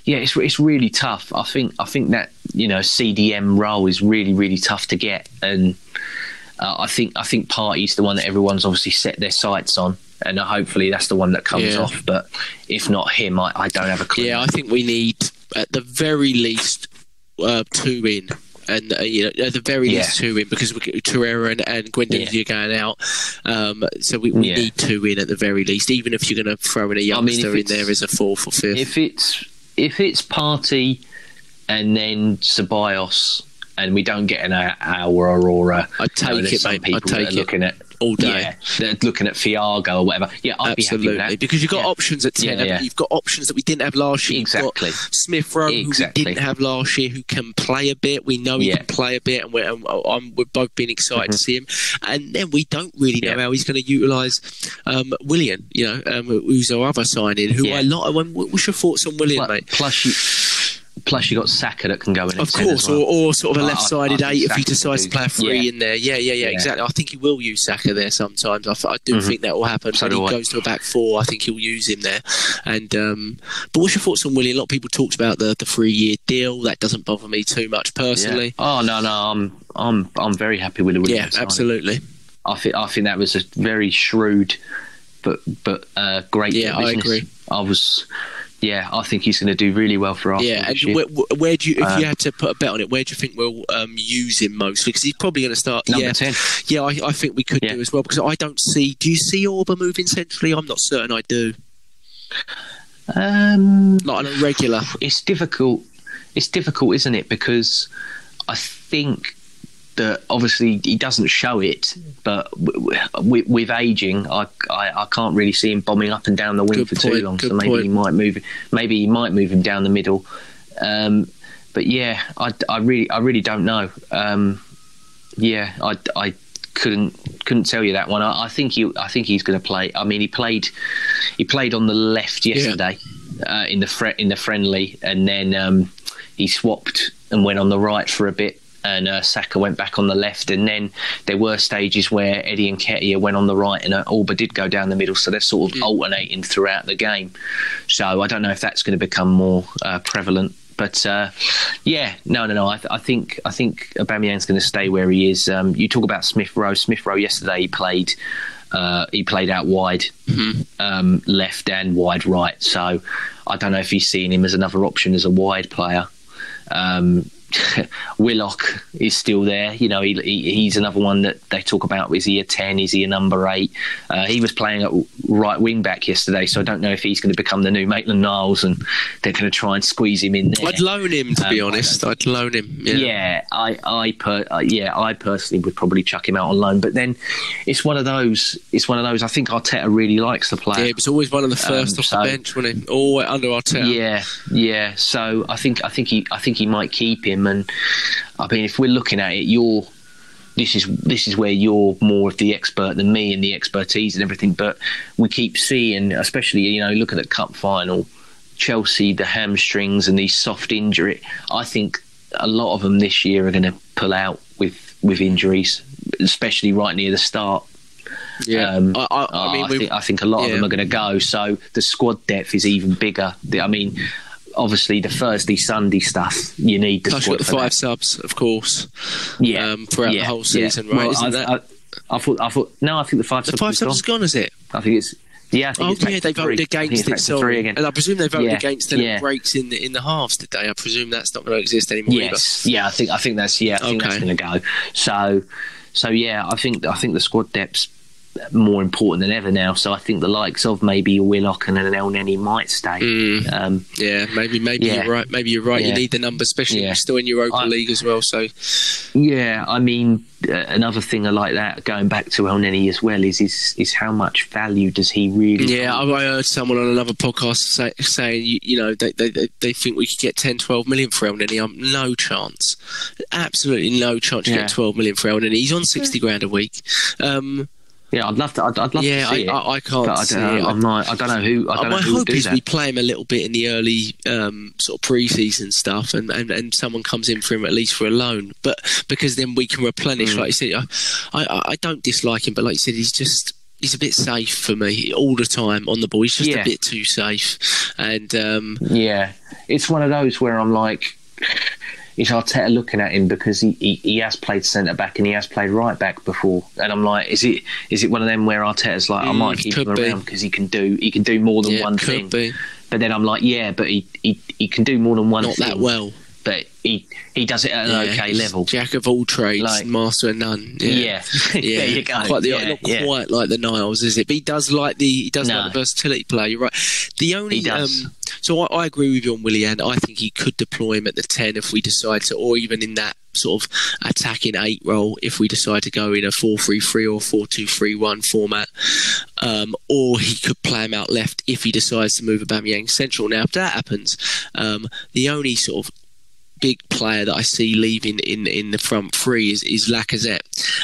B: yeah, it's it's really tough. I think I think that you know CDM role is really really tough to get, and uh, I think I think Partey's the one that everyone's obviously set their sights on, and hopefully that's the one that comes
A: Yeah.
B: off. But if not him, I, I don't have a clue.
A: Yeah, I think we need at the very least uh, two in. And uh, you know, at the very
B: Yeah.
A: least two in because we Torreira and, and Guendouzi
B: Yeah.
A: are going out, um, so we, we need two in at the very least. Even if you're going to throw in a
B: mean,
A: youngster
B: if
A: in
B: it's-
A: there as a fourth or fifth,
B: if it's if it's Partey and then Ceballos, and we don't get an hour or a,
A: I'd
B: you know,
A: take it, mate. I'd take it
B: looking at
A: all day.
B: Yeah, they're looking at Thiago or whatever. Yeah, I'd be happy
A: Absolutely, because you've got
B: Yeah.
A: options at ten.
B: Yeah, yeah.
A: you? You've got options that we didn't have last year.
B: Exactly.
A: Smith Rowe,
B: Exactly.
A: who we didn't have last year, who can play a bit. We know he can play a bit, and we're, I'm, we're both being excited to see him. And then we don't really know
B: Mm-hmm.
A: How he's going to utilise um, Willian. You know, um, who's our other signing? Who. I like. What's your thoughts on Willian,
B: Plus,
A: mate?
B: plus you, plus you got Saka that can go in.
A: Of course, well. or, or sort of a left-sided eight if he decides
B: to
A: play a three yeah. in there. Yeah, yeah, yeah, yeah, exactly. I think he will use Saka there sometimes. I, I do mm-hmm. think that will happen. So when he I. goes to a back four, I think he'll use him there. And um, but what's your thoughts on Willian? A lot of people talked about the the three-year deal. That doesn't bother me too much personally.
B: Yeah. Oh no, no, I'm I'm I'm very happy with it.
A: Yeah, absolutely.
B: I think I think that was a very shrewd, but but uh, great.
A: Yeah,
B: I
A: agree.
B: I was yeah, I think he's going to do really well for Arsenal.
A: Yeah, and where, where, do you, if um, you had to put a bet on it, where do you think we'll um, use him most? Because he's probably going to start.
B: Number
A: yeah,
B: 10.
A: Yeah, I, I think we could yeah. do as well because I don't see. Do you see Auba moving centrally? I'm not certain I do.
B: Um,
A: not on a regular.
B: It's difficult. It's difficult, isn't it? Because I think that obviously he doesn't show it, but with, with aging, I, I, I can't really see him bombing up and down the wing good for point, too long. So maybe point. he might move. Maybe he might move him down the middle. Um, but yeah, I, I really I really don't know. Um, yeah, I, I couldn't couldn't tell you that one. I, I think he I think he's going to play. I mean, he played he played on the left yesterday yeah. uh, in the fre- in the friendly, and then um, he swapped and went on the right for a bit and uh, Saka went back on the left. And then there were stages where Eddie Nketiah went on the right, and uh, Auba did go down the middle. So they're sort of mm. alternating throughout the game. So I don't know if that's going to become more uh, prevalent. But uh, yeah, no, no, no. I, th- I, think I think Aubameyang's going to stay where he is. Um, you talk about Smith Rowe. Smith Rowe yesterday he played. Uh, he played out wide, mm-hmm. um, left and wide right. So I don't know if he's seeing him as another option as a wide player. Um, Willock is still there. You know, he, he, he's another one that they talk about. Is he a 10? Is he a number 8? Uh, he was playing at right wing back yesterday, so I don't know if he's going to become the new Maitland Niles and they're going to try and squeeze him in there.
A: I'd loan him, to um, be honest. I'd loan him. Yeah,
B: yeah I, I, per, uh, yeah, I personally would probably chuck him out on loan. But then it's one of those, it's one of those, I think Arteta really likes the player.
A: Yeah, he was always one of the first um, off so, the bench, wasn't he? Always under Arteta.
B: Yeah, yeah. So I think, I think he, I think he might keep him and I mean, if we're looking at it, you're this is this is where you're more of the expert than me and the expertise and everything. But we keep seeing, especially you know, look at the cup final, Chelsea, the hamstrings and these soft injury. I think a lot of them this year are going to pull out with with injuries, especially right near the start.
A: Yeah, um, I, I,
B: I,
A: mean,
B: I think, I think a lot yeah. of them are going to go. So the squad depth is even bigger. I mean, obviously the Thursday Sunday stuff you need.
A: Plus, got the five that. subs, of course.
B: Yeah,
A: um, throughout
B: yeah,
A: the whole season, yeah. right? Well, I,
B: that? I, I, thought. I thought. No, I think the five.
A: The five subs
B: is
A: gone. Is it?
B: I think it's. Yeah,
A: oh yeah, they voted against it. Sorry, and I presume they voted yeah, against the yeah. breaks in the in the halves today. I presume that's not going to exist anymore.
B: Yes, either. yeah, I think I think that's yeah, I think okay. that's going to go. So, so yeah, I think I think the squad depth's more important than ever now. So I think the likes of maybe Willock and an Elneny might stay.
A: Mm. Um, yeah, maybe maybe yeah. you're right. Maybe you're right. Yeah. You need the numbers, especially yeah. if you're still in Europa I, League as well. So
B: yeah, I mean uh, another thing I like that going back to Elneny as well is is is how much value does he really?
A: Yeah, I, I heard someone on another podcast say, saying you, you, know they, they they think we could get 10, 12 million for Elneny. Um, no chance, absolutely no chance to get twelve million for Elneny. He's on sixty grand a week. Um,
B: yeah, I'd love to. I'd, I'd love
A: yeah,
B: to see
A: I,
B: it. I,
A: I can't
B: I
A: see it.
B: I'm not, I don't know who. I don't
A: my
B: know who
A: hope
B: is
A: that. we play him a little bit in the early um, sort of pre-season stuff, and, and, and someone comes in for him at least for a loan. But because then we can replenish. Mm. Like you said, I, I I don't dislike him, but like you said, he's just he's a bit safe for me all the time on the ball. He's just yeah. a bit too safe, and um,
B: yeah, it's one of those where I'm like is Arteta looking at him because he, he, he has played centre back and he has played right back before, and I'm like, is it is it one of them where Arteta's like, mm, I might keep him around because he can do he can do more than
A: yeah,
B: one thing.
A: Be.
B: But then I'm like, yeah, but he, he he can do more than one.
A: Not
B: thing.
A: that well
B: he he does it at an yeah, okay level.
A: Jack of all trades, like, master of none.
B: Yeah, yeah, yeah. there you go.
A: Quite the,
B: yeah,
A: not quite like the Niles, is it? But he does like the he does no. like the versatility play. You're right. The only um, so I, I, agree with you on Willian. I think he could deploy him at the ten if we decide to, or even in that sort of attacking eight role if we decide to go in a 4-3-3 or 4-2-3-1 format. Um, or he could play him out left if he decides to move Aubameyang central. Now, if that happens, um, the only sort of big player that I see leaving in, in the front three is, is Lacazette.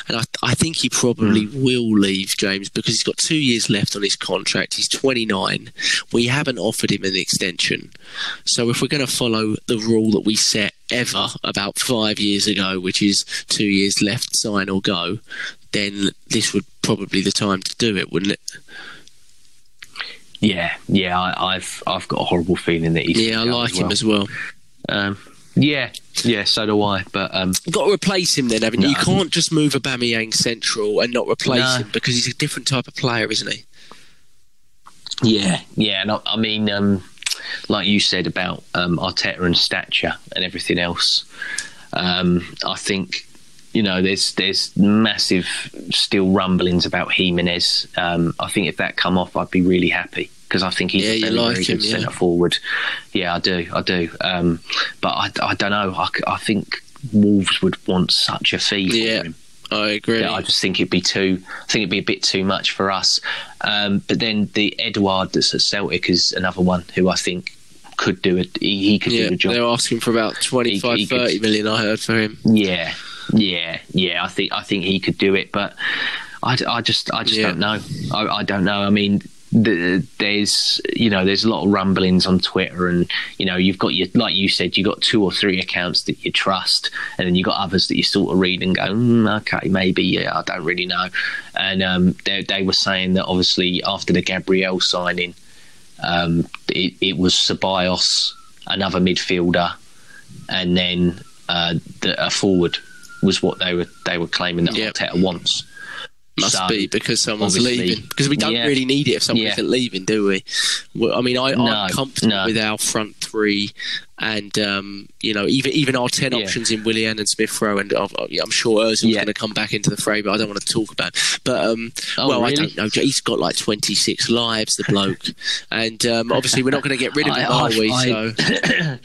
A: And I, I think he probably mm. will leave, James, because he's got two years left on his contract. He's 29. We haven't offered him an extension. So if we're going to follow the rule that we set ever about five years ago, which is two years left, sign or go, then this would probably be the time to do it, wouldn't it?
B: Yeah, yeah, I, have I've got a horrible feeling that he's.
A: Yeah, I like as well. him as well.
B: Um, yeah, yeah, so do I. But um,
A: You've got to replace him then, haven't you? No. You can't just move Aubameyang central and not replace no. him because he's a different type of player, isn't he?
B: Yeah, yeah. And I, I mean, um, like you said about um, Arteta and stature and everything else, um, I think you know there's there's massive still rumblings about Jimenez. Um, I think if that come off, I'd be really happy because I think he's yeah, a very, like very him, good yeah. centre forward. Yeah, I do, I do. Um, but I, I don't know. I, I think Wolves would want such a fee
A: yeah.
B: for him.
A: I agree.
B: I just think it'd be too. I think it'd be a bit too much for us. Um, but then the Edouard that's at Celtic is another one who I think could do it. He, he could
A: yeah,
B: do the job.
A: They're asking for about 25, he, he 30 could, million, I heard for him.
B: Yeah, yeah, yeah. I think I think he could do it, but I, I just I just yeah. don't know. I, I don't know. I mean, the, there's you know there's a lot of rumblings on Twitter, and you know you've got your like you said you've got two or three accounts that you trust, and then you have got others that you sort of read and go, mm, okay, maybe yeah, I don't really know. And um, they, they were saying that obviously after the Gabriel signing, um, it, it, was Ceballos, another midfielder, and then uh, the, a forward was what they were they were claiming that yep. Arteta wants.
A: Must so, be because someone's leaving. Because we don't yeah. really need it if someone yeah. isn't leaving, do we? Well, I mean, I, am comfortable no. with our front three, and um, you know, even even our ten yeah. options in Willian and Smith Rowe, and uh, I'm sure Özil's going to come back into the fray, but I don't want to talk about. It. But um, oh, well, really? I don't know. He's got like 26 lives, the bloke, and um, obviously we're not going to get rid of him, I, are we? I,
B: so.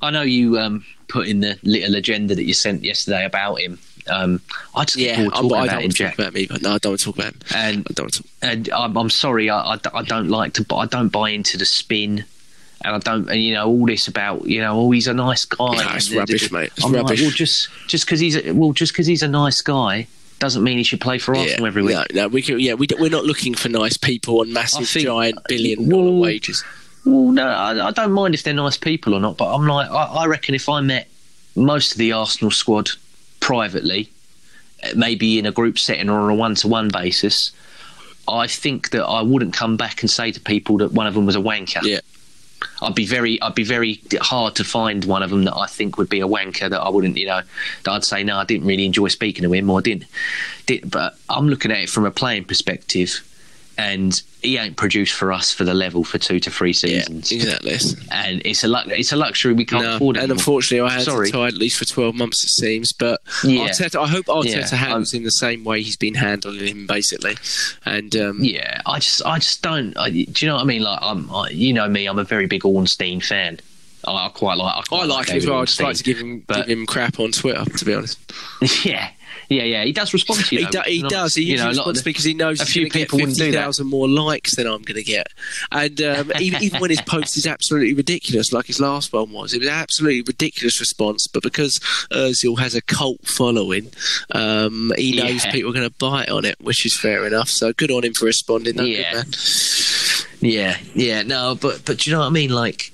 B: I know you um, put in the little agenda that you sent yesterday about him um, I just yeah, talking I, about him, Jack.
A: About me, but no, I don't want to talk about him.
B: And I don't talk. and I'm, I'm sorry, I, I, I, don't like to, I don't buy into the spin. And I don't, and you know, all this about, you know, oh, he's a nice guy.
A: No, it's rubbish, mate. It's I'm rubbish.
B: Like, well, just just because he's a, well, just because he's a nice guy doesn't mean he should play for Arsenal yeah, every week.
A: No, no, we can, yeah, we, we're not looking for nice people on massive, think, giant, billion well, dollar wages.
B: Well, no, I, I, don't mind if they're nice people or not, but I'm like, I, I reckon if I met most of the Arsenal squad privately, maybe in a group setting or on a one to one basis, I think that I wouldn't come back and say to people that one of them was a wanker.
A: Yeah.
B: I'd be very, I'd be very hard to find one of them that I think would be a wanker that I wouldn't, you know, that I'd say no, I didn't really enjoy speaking to him or I didn't, did, but I'm looking at it from a playing perspective and he ain't produced for us for the level for two to three seasons.
A: Yeah, exactly.
B: And it's a it's a luxury we can't no, afford.
A: And unfortunately, I had Sorry. to tie at least for twelve months. It seems, but yeah. Arteta, I hope Arteta yeah. handles him the same way he's been handling him, basically. And um,
B: yeah, I just I just don't. I, do you know what I mean? Like I'm, I, you know me, I'm a very big Ornstein fan. I quite like. I, quite
A: I like, like him as well. I just like to give him but, give him crap on Twitter, to be honest.
B: Yeah, yeah, yeah, he does respond to you.
A: He, do, he does. He you know, responds because he knows a few people get fifty thousand more likes than I'm going to get. And um, even, even when his post is absolutely ridiculous, like his last one was, it was absolutely ridiculous response. But because Özil has a cult following, um, he knows yeah. people are going to bite on it, which is fair enough. So good on him for responding.
B: yeah. Yeah, yeah, no, but but do you know what I mean? Like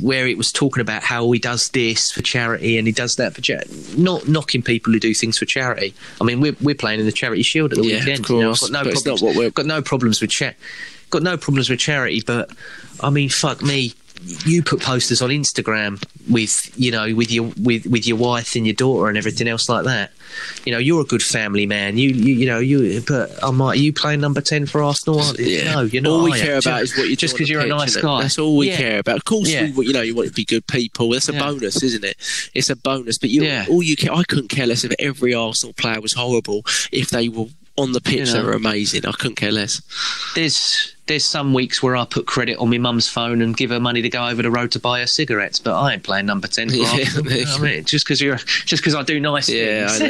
B: where it was talking about how he does this for charity and he does that for charity. Not knocking people who do things for charity. I mean, we're we're playing in the charity shield at the
A: yeah,
B: weekend.
A: Of course,
B: you know, got no problems. What we're... got no problems with chat. Got no problems with charity, but I mean, fuck me you put posters on Instagram with you know with your with with your wife and your daughter and everything else like that. You know, you're a good family man. You you, you know you. But oh, I'm like, you playing number ten for Arsenal?
A: Yeah. No, you're not. All we care about is what you
B: just because you're pitch, a nice guy.
A: That's all we yeah. care about. Of course, yeah. we, you know you want to be good people. That's a yeah. bonus, isn't it? It's a bonus. But you, all you care. I couldn't care less if every Arsenal player was horrible if they were on the pitch, you know, they were amazing. I couldn't care less.
B: There's there's some weeks where I put credit on my mum's phone and give her money to go over the road to buy her cigarettes, but I ain't playing number ten. Yeah, I mean, just because you're just because I do nice
A: yeah,
B: things.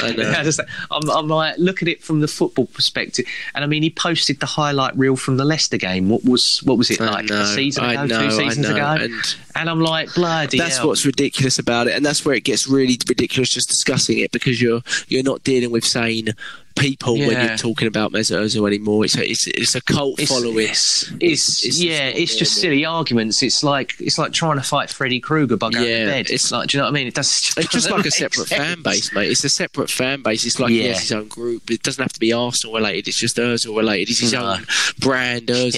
A: I know. I know.
B: I'm, I'm like, look at it from the football perspective, and I mean, he posted the highlight reel from the Leicester game. What was what was it like a season ago, know, two seasons ago? And, and, I'm like, bloody.
A: That's
B: hell.
A: what's ridiculous about it, and that's where it gets really ridiculous just discussing it because you're you're not dealing with saying people yeah. when you're talking about Mesut Ozil anymore. It's a, it's, it's a cult
B: it's,
A: following.
B: It's, it's, it's yeah, it's just silly arguments. It's like it's like trying to fight Freddy Krueger by going yeah, to bed. It's like, do you know what I mean? It does.
A: It's just like a separate sense. fan base, mate. It's a separate fan base. It's like yeah. he has his own group. It doesn't have to be Arsenal related. It's just Ozil related. It's his no. own brand, Ozil.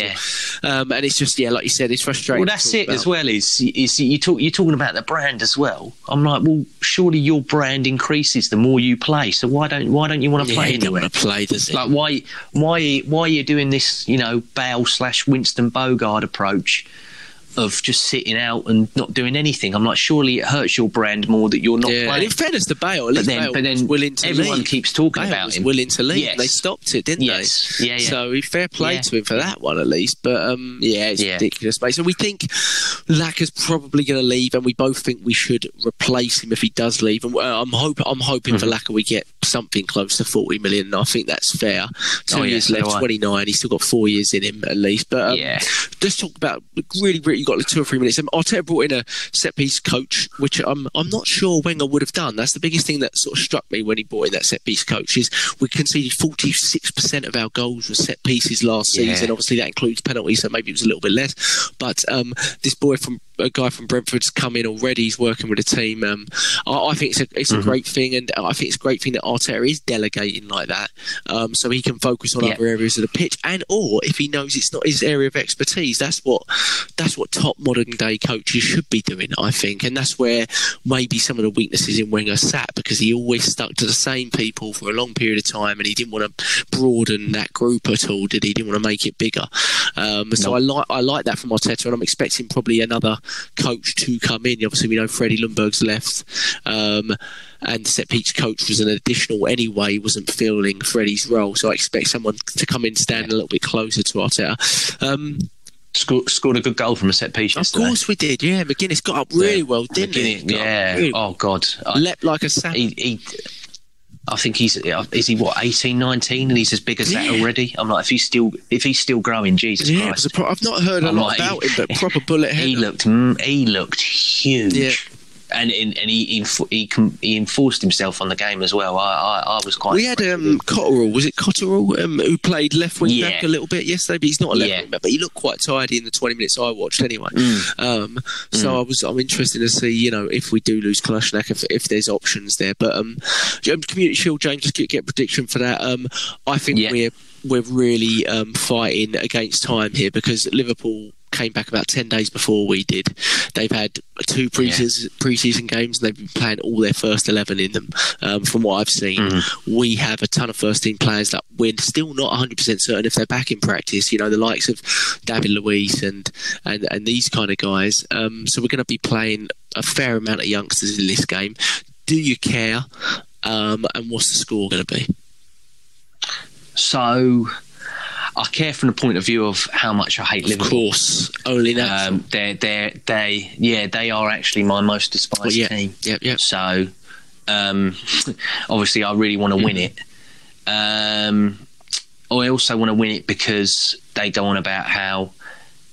A: Yeah. Um, and it's just yeah, like you said, it's frustrating.
B: Well, that's it about. as well. Is is you talk you're talking about the brand as well. I'm like, well, surely your brand increases the more you play. So why don't why don't you want to play?
A: Don't want to play, does
B: like why why why are you doing this? You know, Bale slash Winston Bogarde approach of just sitting out and not doing anything. I'm like, surely it hurts your brand more that you're not
A: yeah.
B: playing.
A: And in fairness to Bale, but then, Bale but then willing to
B: everyone
A: leave.
B: keeps talking
A: Bale
B: about him.
A: willing to leave. Yes. They stopped it, didn't
B: yes.
A: they?
B: Yeah, yeah.
A: So fair play yeah. to him for that one at least. But um, yeah, it's yeah. ridiculous, mate. So we think Laka's probably going to leave, and we both think we should replace him if he does leave. And uh, I'm hoping I'm hoping mm-hmm. for Laka we get something close to 40 million. I think that's fair. Two oh, years left, 29. He's still got four years in him at least. But um,
B: yeah.
A: let's talk about really, really. Got like two or three minutes. Um, Arteta brought in a set piece coach, which I'm I'm not sure Wenger would have done. That's the biggest thing that sort of struck me when he brought in that set piece coach. Is we conceded 46 percent of our goals were set pieces last yeah. season. Obviously that includes penalties, so maybe it was a little bit less. But um, this boy from a guy from Brentford's come in already. He's working with a team. Um, I, I, think it's a it's mm-hmm. a great thing, and I think it's a great thing that Arteta is delegating like that, um, so he can focus on other areas of the pitch, and or if he knows it's not his area of expertise, that's what that's what top modern day coaches should be doing, I think, and that's where maybe some of the weaknesses in Wenger sat because he always stuck to the same people for a long period of time, and he didn't want to broaden that group at all, did he? he didn't want to make it bigger. Um, so I like I like that from Arteta, and I'm expecting probably another coach to come in. Obviously, we know Freddie Ljungberg's left. Um, and set piece coach was an additional anyway, he wasn't filling Freddie's role. So I expect someone to come in, stand a little bit closer to Arteta. Um,
B: Scored, scored a good goal from a set piece.
A: Of course we did. Yeah, McGuinness got up really well, didn't
B: McGuinness, he? Yeah. Really oh God,
A: leapt like a salmon.
B: He, he, I think he's is he what 18, 19 and he's as big as yeah. that already. I'm like if he's still if he's still growing, Jesus yeah, Christ.
A: Pro- I've not heard a I'm lot like, about him, but proper bullet head.
B: He looked he looked huge. Yeah and and he he, he he enforced himself on the game as well. I I, I was quite.
A: We had um, Cottrell, was it Cottrell, um, who played left wing yeah. back a little bit yesterday, but he's not a left yeah. wing back, but he looked quite tidy in the twenty minutes I watched anyway. Mm. Um, so mm. I was I'm interested to see you know if we do lose Kolasinac if, if there's options there. But um, Community Shield, James, just get, get a prediction for that. Um, I think yeah. we're we're really um, fighting against time here because Liverpool came back about 10 days before we did. They've had two pre-season, yeah. pre-season games and they've been playing all their first 11 in them. Um, from what I've seen, mm-hmm. we have a ton of first team players that we're still not 100% certain if they're back in practice. You know, the likes of David Luiz and, and, and these kind of guys. Um, so we're going to be playing a fair amount of youngsters in this game. Do you care? Um, and what's the score going to be?
B: So I care from the point of view of how much I hate
A: of
B: Liverpool.
A: Of course, only that. Um,
B: they they they yeah they are actually my most despised well,
A: yeah.
B: team.
A: Yeah, yeah.
B: So um, obviously, I really want to win it. Um, I also want to win it because they go on about how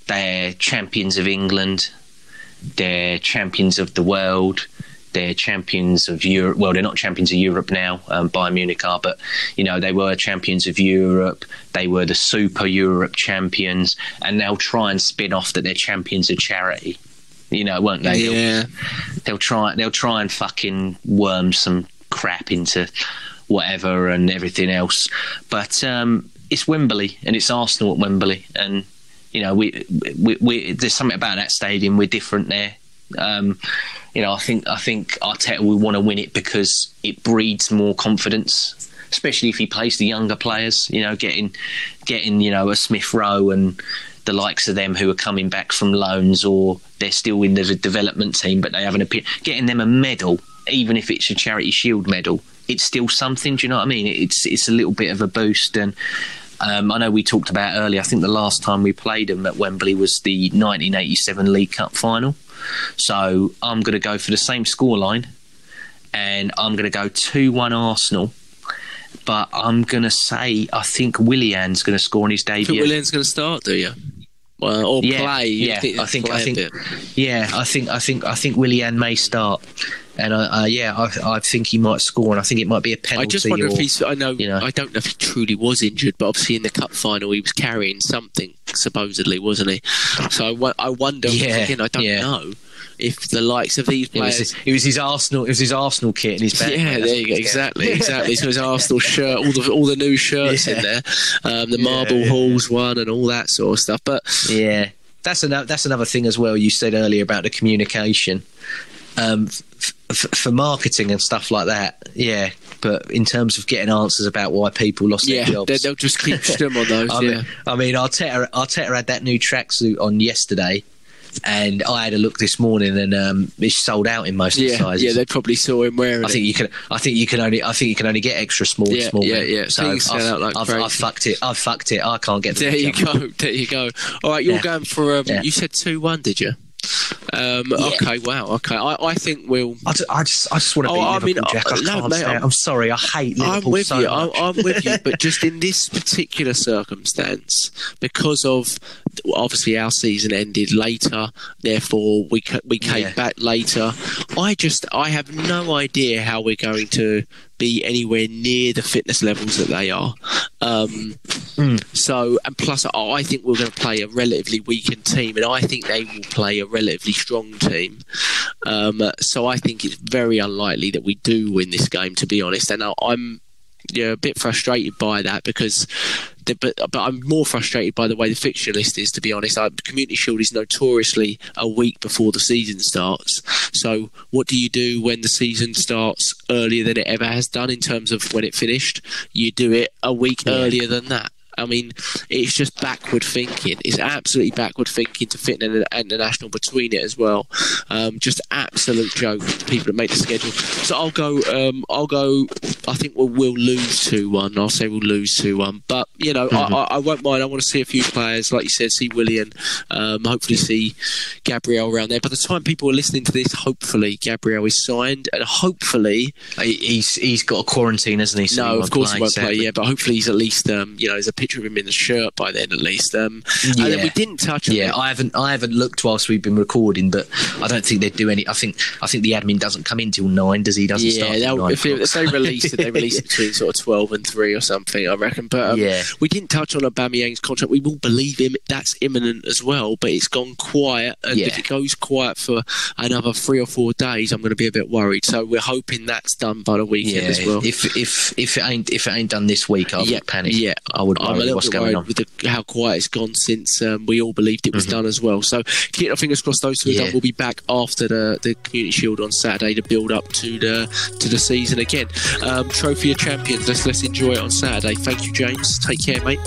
B: they're champions of England, they're champions of the world, they're champions of Europe. Well, they're not champions of Europe now. Um, Bayern Munich are, but you know they were champions of Europe. They were the Super Europe champions, and they'll try and spin off that they're champions of charity. You know, won't they?
A: Yeah.
B: They'll, they'll try. They'll try and fucking worm some crap into whatever and everything else. But um, it's Wembley and it's Arsenal at Wembley, and you know we, we, we there's something about that stadium. We're different there. Um, you know, I think I think Arteta will want to win it because it breeds more confidence, especially if he plays the younger players. You know, getting getting you know a Smith Rowe and the likes of them who are coming back from loans or they're still in the development team, but they haven't appeared. Getting them a medal, even if it's a charity shield medal, it's still something. Do you know what I mean? It's it's a little bit of a boost and. Um, I know we talked about earlier. I think the last time we played them at Wembley was the 1987 League Cup final. So I'm going to go for the same scoreline, and I'm going to go two-one Arsenal. But I'm going to say I think Willian's going to score on his debut.
A: Think Willian's going to start, do you? Well, or
B: Yeah,
A: play? You
B: yeah,
A: think
B: I think- I think- Yeah, I think I think I think Willian may start, and I, uh, yeah, I, I think he might score, and I think it might be a penalty.
A: I just wonder
B: or,
A: if he's. I know.
B: you know.
A: I don't know if he truly was injured, but obviously in the cup final he was carrying something supposedly, wasn't he? So I, I wonder.
B: Yeah,
A: again, I don't
B: yeah.
A: know if the likes of these
B: It was,
A: players.
B: his, it was his Arsenal. It was his Arsenal kit in his bag.
A: Yeah, there you go. Exactly, exactly. So his Arsenal shirt, all the all the new shirts in there, um, the Marble
B: yeah,
A: Halls one, and all that sort of stuff. But
B: Yeah, that's another that's another thing as well. You said earlier about the communication um, f- for marketing and stuff like that. Yeah, but in terms of getting answers about why people lost
A: yeah,
B: their jobs,
A: they, they'll just keep them on those. Yeah.
B: I
A: yeah.
B: mean, I mean, Arteta, Arteta had that new tracksuit on yesterday, and I had a look this morning, and um, it's sold out in most of the
A: Yeah,
B: sizes.
A: yeah, they probably saw him wearing
B: I
A: it.
B: think you can. I think you can only. I think you can only get extra small.
A: Yeah,
B: small.
A: yeah, yeah.
B: So I've,
A: out like
B: I've,
A: crazy.
B: I've fucked it. I've fucked it. I can't get.
A: There you
B: jump.
A: go. There you go. All right, you're
B: Yeah.
A: going for. Um,
B: Yeah.
A: You said two one, did you? Um,
B: Yeah.
A: Okay. Wow. Okay. I, I think we'll.
B: I just, I just, I just want to
A: Oh,
B: beat
A: I
B: Liverpool,
A: mean,
B: Jack. I
A: uh, no,
B: can't
A: mate,
B: stand-
A: I'm-
B: I'm, sorry. I hate Liverpool
A: I'm with
B: so
A: you.
B: much.
A: I'm, I'm with you. But just in this particular circumstance, because of obviously our season ended later, therefore we we came
B: Yeah.
A: back later. I just I have no idea how we're going to be anywhere near the fitness levels that they are. Um,
B: Hmm.
A: So and plus, I I think we're going to play a relatively weakened team, and I think they will play a relatively strong team. Um, so I think it's very unlikely that we do win this game, to be honest. And I- I'm yeah, a bit frustrated by that because, the, but but I'm more frustrated by the way the fixture list is. To be honest, I, Community Shield is notoriously a week before the season starts. So what do you do when the season starts earlier than it ever has done in terms of when it finished? You do it a week earlier than that. I mean, it's just backward thinking. It's absolutely backward thinking to fit an international between it as well. Um, just absolute joke. to People that make the schedule. So I'll go. Um, I'll go. I think we'll, we'll lose two one. I'll say we'll lose two one. But you know, I, I, I won't mind. I want to see a few players, like you said, see Willian. Um, hopefully see Gabriel around there. By the time people are listening to this, hopefully Gabriel is signed, and hopefully
B: He- he's he's got a quarantine, hasn't he? So
A: no,
B: he
A: of course he won't play. Yeah, but hopefully he's at least um, you know, there's a picture of him in the shirt by then at least. Um, And then we didn't touch on
B: Yeah,
A: it.
B: I haven't I haven't looked whilst we've been recording, but I don't think they'd do any. I think I think the admin doesn't come in till nine, does he? Doesn't start
A: Yeah, they'll-
B: nine
A: if, if they release it, they release it between sort of twelve and three or something, I reckon. But um,
B: Yeah.
A: we didn't touch on Aubameyang's contract. We will believe him; that's imminent as well. But it's gone quiet, and if it goes quiet for another three or four days, I'm going to be a bit worried. So we're hoping that's done by the weekend
B: yeah,
A: as well.
B: if if if it ain't if it ain't done this week, I would panic.
A: Yeah,
B: I would
A: I'm a little
B: what's
A: bit
B: going
A: worried
B: on. Mm-hmm.
A: with the, how quiet it's gone since um, we all believed it was done as well. So keep our fingers crossed those two are
B: Yeah.
A: done. We'll be back after the, the Community Shield on Saturday to build up to the to the season again. Um, Trophy of Champions. Let's let's enjoy it on Saturday. Thank you, James. Take care, mate.